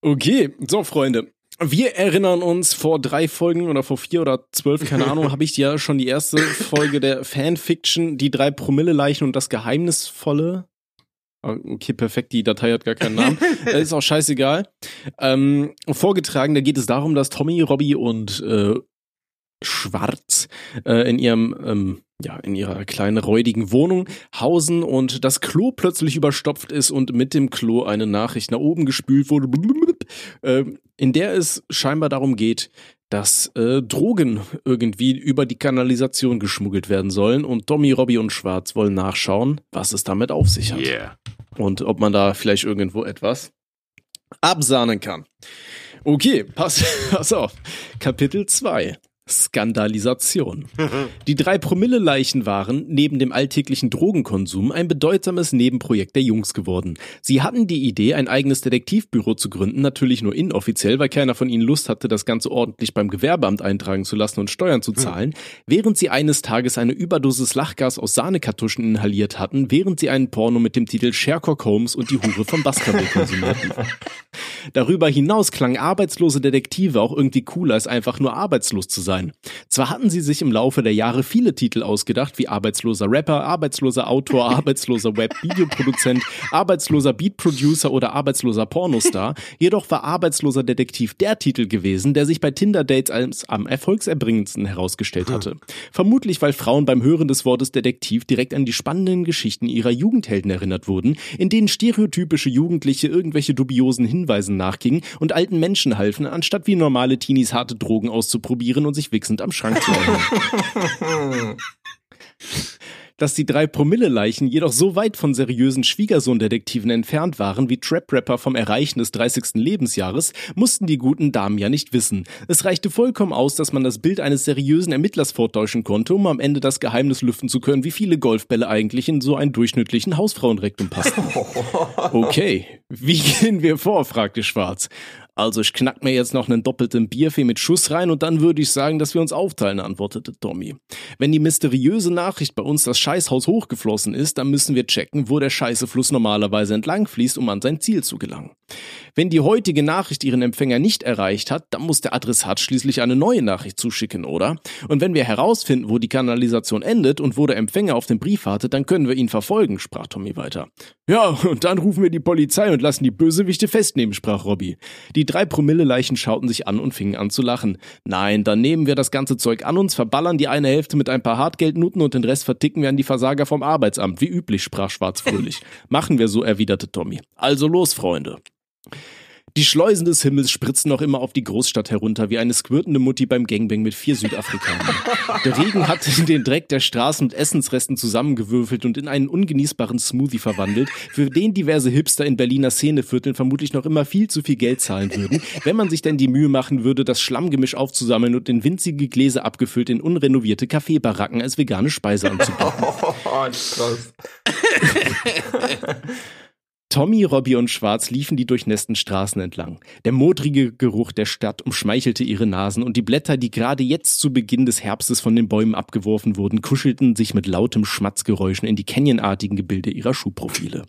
okay, so Freunde. Wir erinnern uns, vor drei Folgen oder vor vier oder zwölf, keine Ahnung, habe ich ja schon die erste Folge der Fanfiction, die drei Promille-Leichen und das Geheimnisvolle. Ah, okay, perfekt, die Datei hat gar keinen Namen. ist auch scheißegal. Ähm, vorgetragen, da geht es darum, dass Tommy, Robbie und äh, Schwarz äh, in ihrem ähm, ja, in ihrer kleinen räudigen Wohnung hausen und das Klo plötzlich überstopft ist und mit dem Klo eine Nachricht nach oben gespült wurde, äh, in der es scheinbar darum geht, dass äh, Drogen irgendwie über die Kanalisation geschmuggelt werden sollen und Tommy, Robbie und Schwarz wollen nachschauen, was es damit auf sich hat. Yeah. Und ob man da vielleicht irgendwo etwas absahnen kann. Okay, pass, pass auf. Kapitel 2. Skandalisation. Die drei Promille-Leichen waren, neben dem alltäglichen Drogenkonsum, ein bedeutsames Nebenprojekt der Jungs geworden. Sie hatten die Idee, ein eigenes Detektivbüro zu gründen, natürlich nur inoffiziell, weil keiner von ihnen Lust hatte, das Ganze ordentlich beim Gewerbeamt eintragen zu lassen und Steuern zu zahlen, während sie eines Tages eine Überdosis Lachgas aus Sahnekartuschen inhaliert hatten, während sie einen Porno mit dem Titel Sherlock Holmes und die Hure vom Baskerville konsumierten. Darüber hinaus klangen arbeitslose Detektive auch irgendwie cooler, als einfach nur arbeitslos zu sein sein. Zwar hatten sie sich im Laufe der Jahre viele Titel ausgedacht, wie arbeitsloser Rapper, arbeitsloser Autor, arbeitsloser Web-Videoproduzent, arbeitsloser Beat-Producer oder arbeitsloser Pornostar, jedoch war arbeitsloser Detektiv der Titel gewesen, der sich bei Tinder-Dates als am erfolgserbringendsten herausgestellt hatte. Vermutlich, weil Frauen beim Hören des Wortes Detektiv direkt an die spannenden Geschichten ihrer Jugendhelden erinnert wurden, in denen stereotypische Jugendliche irgendwelche dubiosen Hinweisen nachgingen und alten Menschen halfen, anstatt wie normale Teenies harte Drogen auszuprobieren und sich sich wichsend am Schrank zu erinnern. dass die drei Promille-Leichen jedoch so weit von seriösen Schwiegersohn-Detektiven entfernt waren wie Trap-Rapper vom Erreichen des 30. Lebensjahres, mussten die guten Damen ja nicht wissen. Es reichte vollkommen aus, dass man das Bild eines seriösen Ermittlers vortäuschen konnte, um am Ende das Geheimnis lüften zu können, wie viele Golfbälle eigentlich in so einen durchschnittlichen Hausfrauenrektum passten. Okay, wie gehen wir vor? fragte Schwarz. Also ich knack mir jetzt noch einen doppelten Bierfee mit Schuss rein und dann würde ich sagen, dass wir uns aufteilen, antwortete Tommy. Wenn die mysteriöse Nachricht bei uns das Scheißhaus hochgeflossen ist, dann müssen wir checken, wo der Scheißefluss normalerweise entlang fließt, um an sein Ziel zu gelangen. Wenn die heutige Nachricht ihren Empfänger nicht erreicht hat, dann muss der Adressat schließlich eine neue Nachricht zuschicken, oder? Und wenn wir herausfinden, wo die Kanalisation endet und wo der Empfänger auf den Brief wartet, dann können wir ihn verfolgen, sprach Tommy weiter. Ja, und dann rufen wir die Polizei und lassen die Bösewichte festnehmen, sprach Robbie. Die drei Promille-Leichen schauten sich an und fingen an zu lachen. Nein, dann nehmen wir das ganze Zeug an uns, verballern die eine Hälfte mit ein paar Hartgeldnutten und den Rest verticken wir an die Versager vom Arbeitsamt, wie üblich, sprach Schwarz fröhlich. Machen wir so, erwiderte Tommy. Also los, Freunde. Die Schleusen des Himmels spritzen noch immer auf die Großstadt herunter, wie eine squirtende Mutti beim Gangbang mit vier Südafrikanern. Der Regen hat den Dreck der Straßen mit Essensresten zusammengewürfelt und in einen ungenießbaren Smoothie verwandelt, für den diverse Hipster in Berliner Szenevierteln vermutlich noch immer viel zu viel Geld zahlen würden, wenn man sich denn die Mühe machen würde, das Schlammgemisch aufzusammeln und in winzige Gläser abgefüllt in unrenovierte Kaffeebaracken als vegane Speise anzubieten. Oh, krass. Tommy, Robbie und Schwarz liefen die durchnässten Straßen entlang. Der modrige Geruch der Stadt umschmeichelte ihre Nasen und die Blätter, die gerade jetzt zu Beginn des Herbstes von den Bäumen abgeworfen wurden, kuschelten sich mit lautem Schmatzgeräuschen in die canyonartigen Gebilde ihrer Schuhprofile.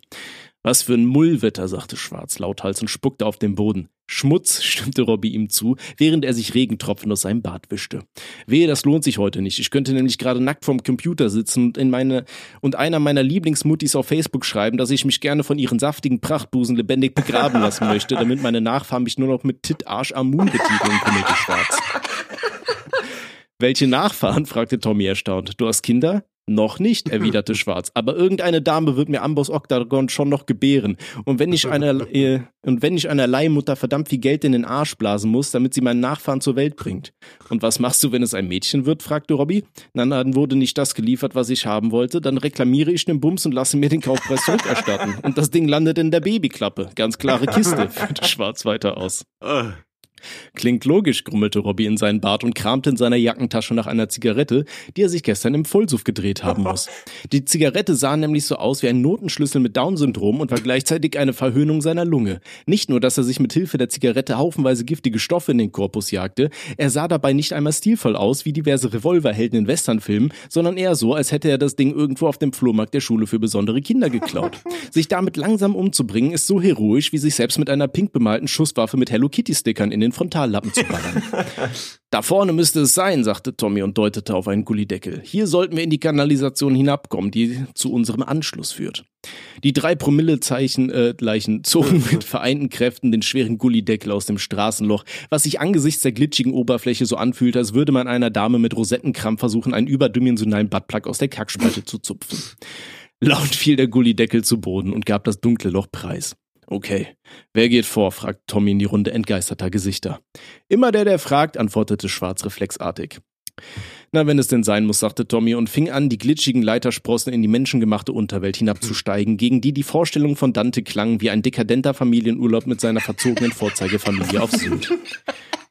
Was für ein Mullwetter, sagte Schwarz lauthals und spuckte auf den Boden. Schmutz, stimmte Robby ihm zu, während er sich Regentropfen aus seinem Bart wischte. Wehe, das lohnt sich heute nicht. Ich könnte nämlich gerade nackt vorm Computer sitzen und in meine und einer meiner Lieblingsmuttis auf Facebook schreiben, dass ich mich gerne von ihren saftigen Prachtbusen lebendig begraben lassen möchte, damit meine Nachfahren mich nur noch mit Tit Arsch am Moon betiteln, kündigte Schwarz. Welche Nachfahren? fragte Tommy erstaunt. Du hast Kinder? Noch nicht, erwiderte Schwarz. Aber irgendeine Dame wird mir Ambos Octagon schon noch gebären. Und wenn ich einer, äh, und wenn ich einer Leihmutter verdammt viel Geld in den Arsch blasen muss, damit sie meinen Nachfahren zur Welt bringt. Und was machst du, wenn es ein Mädchen wird? fragte Robby. Na, dann wurde nicht das geliefert, was ich haben wollte. Dann reklamiere ich den Bums und lasse mir den Kaufpreis zurückerstatten. Und das Ding landet in der Babyklappe. Ganz klare Kiste, führte Schwarz weiter aus. Klingt logisch, grummelte Robby in seinen Bart und kramte in seiner Jackentasche nach einer Zigarette, die er sich gestern im Vollsuff gedreht haben muss. Die Zigarette sah nämlich so aus wie ein Notenschlüssel mit Down-Syndrom und war gleichzeitig eine Verhöhnung seiner Lunge. Nicht nur, dass er sich mit Hilfe der Zigarette haufenweise giftige Stoffe in den Korpus jagte, er sah dabei nicht einmal stilvoll aus wie diverse Revolverhelden in Westernfilmen, sondern eher so, als hätte er das Ding irgendwo auf dem Flohmarkt der Schule für besondere Kinder geklaut. sich damit langsam umzubringen, ist so heroisch, wie sich selbst mit einer pink bemalten Schusswaffe mit Hello Kitty-Stickern in den den Frontallappen zu ballern. da vorne müsste es sein, sagte Tommy und deutete auf einen Gullideckel. Hier sollten wir in die Kanalisation hinabkommen, die zu unserem Anschluss führt. Die drei Promillezeichen äh, Leichen zogen mit vereinten Kräften den schweren Gullideckel aus dem Straßenloch, was sich angesichts der glitschigen Oberfläche so anfühlte, als würde man einer Dame mit Rosettenkrampf versuchen, einen überdimensionalen Buttplug aus der Kackspalte zu zupfen. Laut fiel der Gullideckel zu Boden und gab das dunkle Loch preis. Okay. Wer geht vor? fragt Tommy in die Runde entgeisterter Gesichter. Immer der, der fragt, antwortete Schwarz reflexartig. Na, wenn es denn sein muss, sagte Tommy und fing an, die glitschigen Leitersprossen in die menschengemachte Unterwelt hinabzusteigen, gegen die die Vorstellung von Dante klang wie ein dekadenter Familienurlaub mit seiner verzogenen Vorzeigefamilie auf Sylt.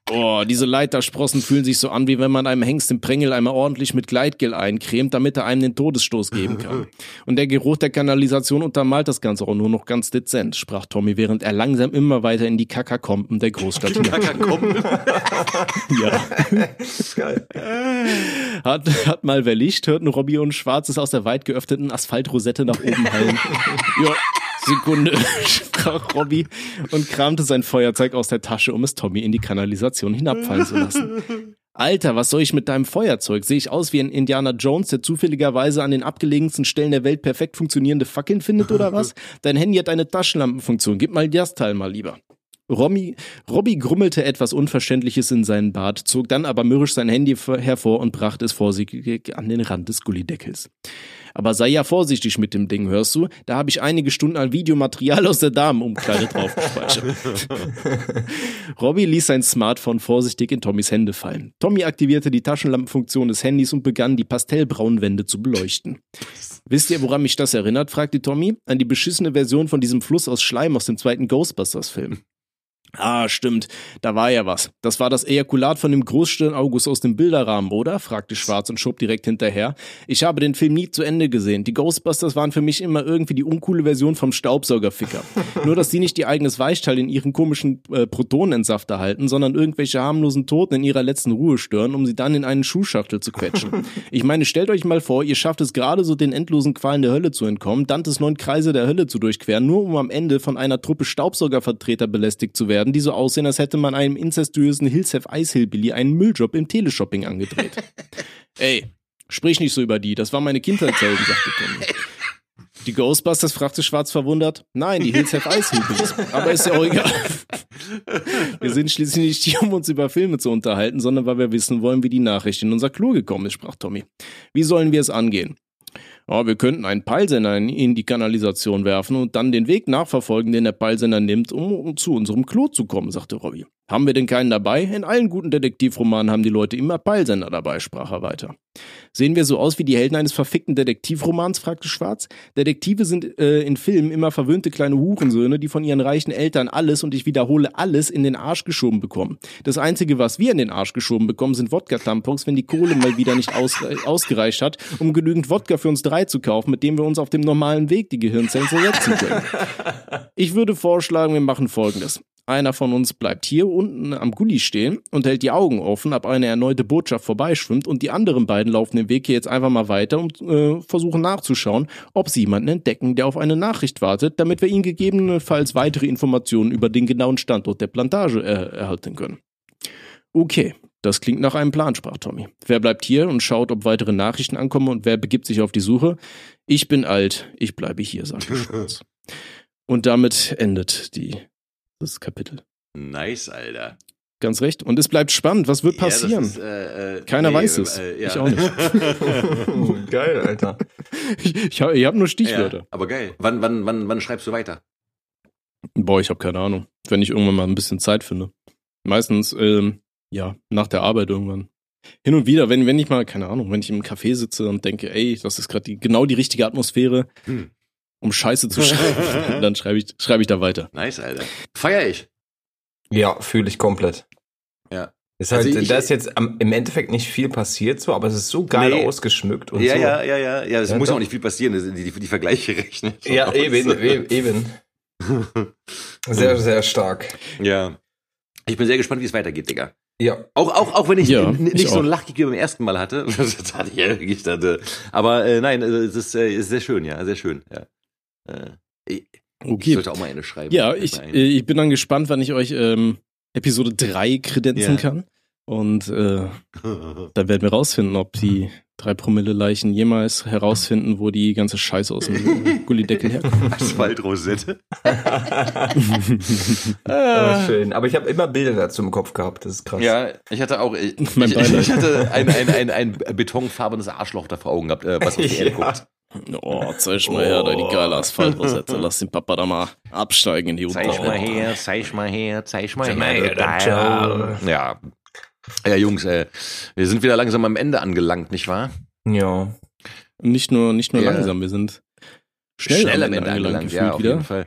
Boah, diese Leitersprossen fühlen sich so an, wie wenn man einem Hengst im Prängel einmal ordentlich mit Gleitgel eincremt, damit er einem den Todesstoß geben kann. Und der Geruch der Kanalisation untermalt das Ganze auch nur noch ganz dezent, sprach Tommy, während er langsam immer weiter in die Kakakomben der Großstadt Kakakomben? ja. Geil. Hat, hat mal wer Licht, hörten Robby und Schwarzes aus der weit geöffneten Asphaltrosette nach oben hallen. ja, Sekunde, sprach Robby und kramte sein Feuerzeug aus der Tasche, um es Tommy in die Kanalisation hinabfallen zu lassen. Alter, was soll ich mit deinem Feuerzeug? Sehe ich aus wie ein Indiana Jones, der zufälligerweise an den abgelegensten Stellen der Welt perfekt funktionierende Fackeln findet oder was? Dein Handy hat eine Taschenlampenfunktion. Gib mal das Teil mal lieber. Romy, Robby grummelte etwas Unverständliches in seinen Bart, zog dann aber mürrisch sein Handy hervor und brachte es vorsichtig an den Rand des Gullideckels. Aber sei ja vorsichtig mit dem Ding, hörst du? Da habe ich einige Stunden an Videomaterial aus der Damenumkleide drauf gespeichert. Robby ließ sein Smartphone vorsichtig in Tommys Hände fallen. Tommy aktivierte die Taschenlampenfunktion des Handys und begann, die pastellbraunen Wände zu beleuchten. Wisst ihr, woran mich das erinnert? fragte Tommy. An die beschissene Version von diesem Fluss aus Schleim aus dem zweiten Ghostbusters-Film. Ah, stimmt. Da war ja was. Das war das Ejakulat von dem Großstirn August aus dem Bilderrahmen, oder? fragte Schwarz und schob direkt hinterher. Ich habe den Film nie zu Ende gesehen. Die Ghostbusters waren für mich immer irgendwie die uncoole Version vom Staubsaugerficker. Nur, dass die nicht ihr eigenes Weichteil in ihren komischen äh, Protonenentsafter halten, sondern irgendwelche harmlosen Toten in ihrer letzten Ruhe stören, um sie dann in einen Schuhschachtel zu quetschen. Ich meine, stellt euch mal vor, ihr schafft es gerade so den endlosen Qualen der Hölle zu entkommen, Dantes neun Kreise der Hölle zu durchqueren, nur um am Ende von einer Truppe Staubsaugervertreter belästigt zu werden werden, die so aussehen, als hätte man einem incestuösen Hilsef Eishillbilly einen Mülljob im Teleshopping angedreht. Ey, sprich nicht so über die, das war meine Kindheitshelden, sagte Tommy. Die Ghostbusters fragte Schwarz verwundert. Nein, die Hills have Eishillbillies. Aber ist ja auch egal. Wir sind schließlich nicht hier, um uns über Filme zu unterhalten, sondern weil wir wissen wollen, wie die Nachricht in unser Klo gekommen ist, sprach Tommy. Wie sollen wir es angehen? Ja, wir könnten einen Peilsender in die Kanalisation werfen und dann den Weg nachverfolgen, den der Peilsender nimmt, um, um zu unserem Klo zu kommen, sagte Robbie. Haben wir denn keinen dabei? In allen guten Detektivromanen haben die Leute immer Peilsender dabei, sprach er weiter. Sehen wir so aus wie die Helden eines verfickten Detektivromans? fragte Schwarz. Detektive sind äh, in Filmen immer verwöhnte kleine Hurensöhne, die von ihren reichen Eltern alles, und ich wiederhole, alles in den Arsch geschoben bekommen. Das Einzige, was wir in den Arsch geschoben bekommen, sind Wodka-Tampons, wenn die Kohle mal wieder nicht aus, ausgereicht hat, um genügend Wodka für uns drei zu kaufen, mit dem wir uns auf dem normalen Weg die Gehirnzellen zersetzen können. Ich würde vorschlagen, wir machen folgendes. Einer von uns bleibt hier unten am Gully stehen und hält die Augen offen, ab eine erneute Botschaft vorbeischwimmt und die anderen beiden laufen den Weg hier jetzt einfach mal weiter und äh, versuchen nachzuschauen, ob sie jemanden entdecken, der auf eine Nachricht wartet, damit wir ihnen gegebenenfalls weitere Informationen über den genauen Standort der Plantage äh, erhalten können. Okay, das klingt nach einem Plan, sprach Tommy. Wer bleibt hier und schaut, ob weitere Nachrichten ankommen und wer begibt sich auf die Suche? Ich bin alt, ich bleibe hier, sagte Schwarz. Und damit endet die das Kapitel. Nice, Alter. Ganz recht. Und es bleibt spannend. Was wird passieren? Ja, ist, äh, äh, Keiner nee, weiß es. Äh, ja. Ich auch nicht. geil, Alter. Ich, ich habe hab nur Stichwörter. Ja, aber geil. Wann, wann, wann, wann schreibst du weiter? Boah, ich habe keine Ahnung. Wenn ich irgendwann mal ein bisschen Zeit finde. Meistens, ähm, ja, nach der Arbeit irgendwann. Hin und wieder, wenn, wenn ich mal, keine Ahnung, wenn ich im Café sitze und denke, ey, das ist gerade die, genau die richtige Atmosphäre, hm um Scheiße zu schreiben. dann schreibe ich, schreibe ich da weiter. Nice, Alter. Feier ich. Ja, fühle ich komplett. Ja. Ist halt, also ich, da ist jetzt am, im Endeffekt nicht viel passiert so, aber es ist so geil nee. ausgeschmückt und ja, so. Ja, ja, ja, ja. Es ja, muss doch. auch nicht viel passieren. Die, die, die Vergleiche rechnen. Ja, eben, eben. Sehr, sehr stark. Ja. Ich bin sehr gespannt, wie es weitergeht, Digga. Ja. Auch, auch, auch wenn ich ja, nicht ich so ein Lachkick wie beim ersten Mal hatte. das hatte ich ja wirklich. Dachte. Aber äh, nein, es ist, äh, ist sehr schön, ja, sehr schön. Ja. Äh, ich, okay. sollte auch mal eine schreiben. Ja, ich, äh, ich bin dann gespannt, wann ich euch ähm, Episode 3 kredenzen ja. kann. Und äh, dann werden wir rausfinden, ob die drei Promille Leichen jemals herausfinden, wo die ganze Scheiße aus dem Gullideckel herkommt. Asphaltrosette. ah, schön. Aber ich habe immer Bilder dazu im Kopf gehabt. Das ist krass. Ja, ich hatte auch. Ich, ich, ich hatte ein, ein, ein, ein betonfarbenes Arschloch da vor Augen gehabt, äh, was auf die Erde ja. guckt. Oh, zeig mal her, deine geile Asphaltrosette. Lass den Papa da mal absteigen in die Unterwelt. Zeig mal her, zeig mal her, zeig mal her. her ja. Ja, Jungs, äh, wir sind wieder langsam am Ende angelangt, nicht wahr? Ja. Nicht nur, nicht nur ja. langsam, wir sind schnell, schnell am Ende angelangt, ja, auf wieder. jeden Fall.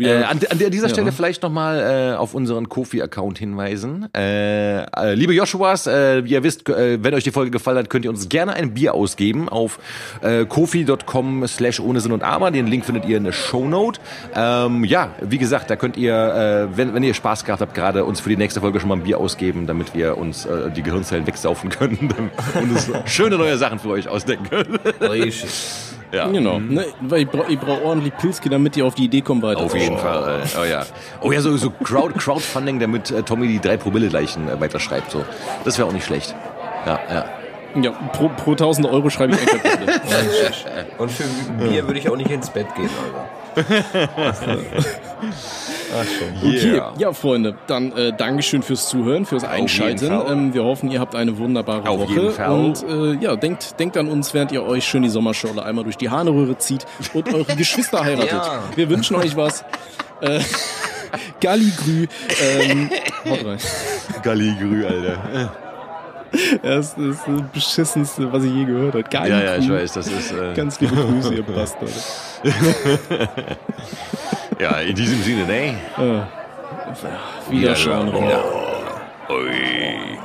Äh, an, an, dieser Stelle vielleicht nochmal äh, auf unseren Kofi-Account hinweisen. Äh, äh, liebe Joshuas, äh, wie ihr wisst, äh, wenn euch die Folge gefallen hat, könnt ihr uns gerne ein Bier ausgeben auf äh, kofi.com slash ohne Sinn und Aber. Den Link findet ihr in der Shownote. Ähm, ja, wie gesagt, da könnt ihr, äh, wenn, wenn ihr Spaß gehabt habt, gerade uns für die nächste Folge schon mal ein Bier ausgeben, damit wir uns äh, die Gehirnzellen wegsaufen können und uns schöne neue Sachen für euch ausdenken können. Richtig. Ja. Genau. Mhm. Ne, weil ich brauche brauch ordentlich Pilzki, damit die auf die Idee kommen weiter. Auf jeden oh. Fall. Äh, oh ja. Oh ja, so, so Crowd, Crowdfunding, damit äh, Tommy die drei Promille-Leichen äh, weiterschreibt. So. Das wäre auch nicht schlecht. Ja, ja. Ja, pro, pro 1000 Euro schreibe ich ein Und für Bier würde ich auch nicht ins Bett gehen, Alter. Ach, schön. Okay, yeah. ja, Freunde, dann äh, Dankeschön fürs Zuhören, fürs Einschalten. Ähm, wir hoffen, ihr habt eine wunderbare Auf Woche. Und äh, ja, denkt, denkt an uns, während ihr euch schön die Sommerschorle einmal durch die Harnröhre zieht und eure Geschwister heiratet. Ja. Wir wünschen euch was. Äh, Galligrü. Ähm, haut rein. Galligrü, Alter. Das ist das beschissenste, was ich je gehört habe. Geil. Ja, ja, ich weiß, das ist. Äh Ganz liebe Grüße, ihr Bastard. Ja, in diesem Sinne, ne? Ja. Wiederschauen. Wiederschauen. Oh. Ui.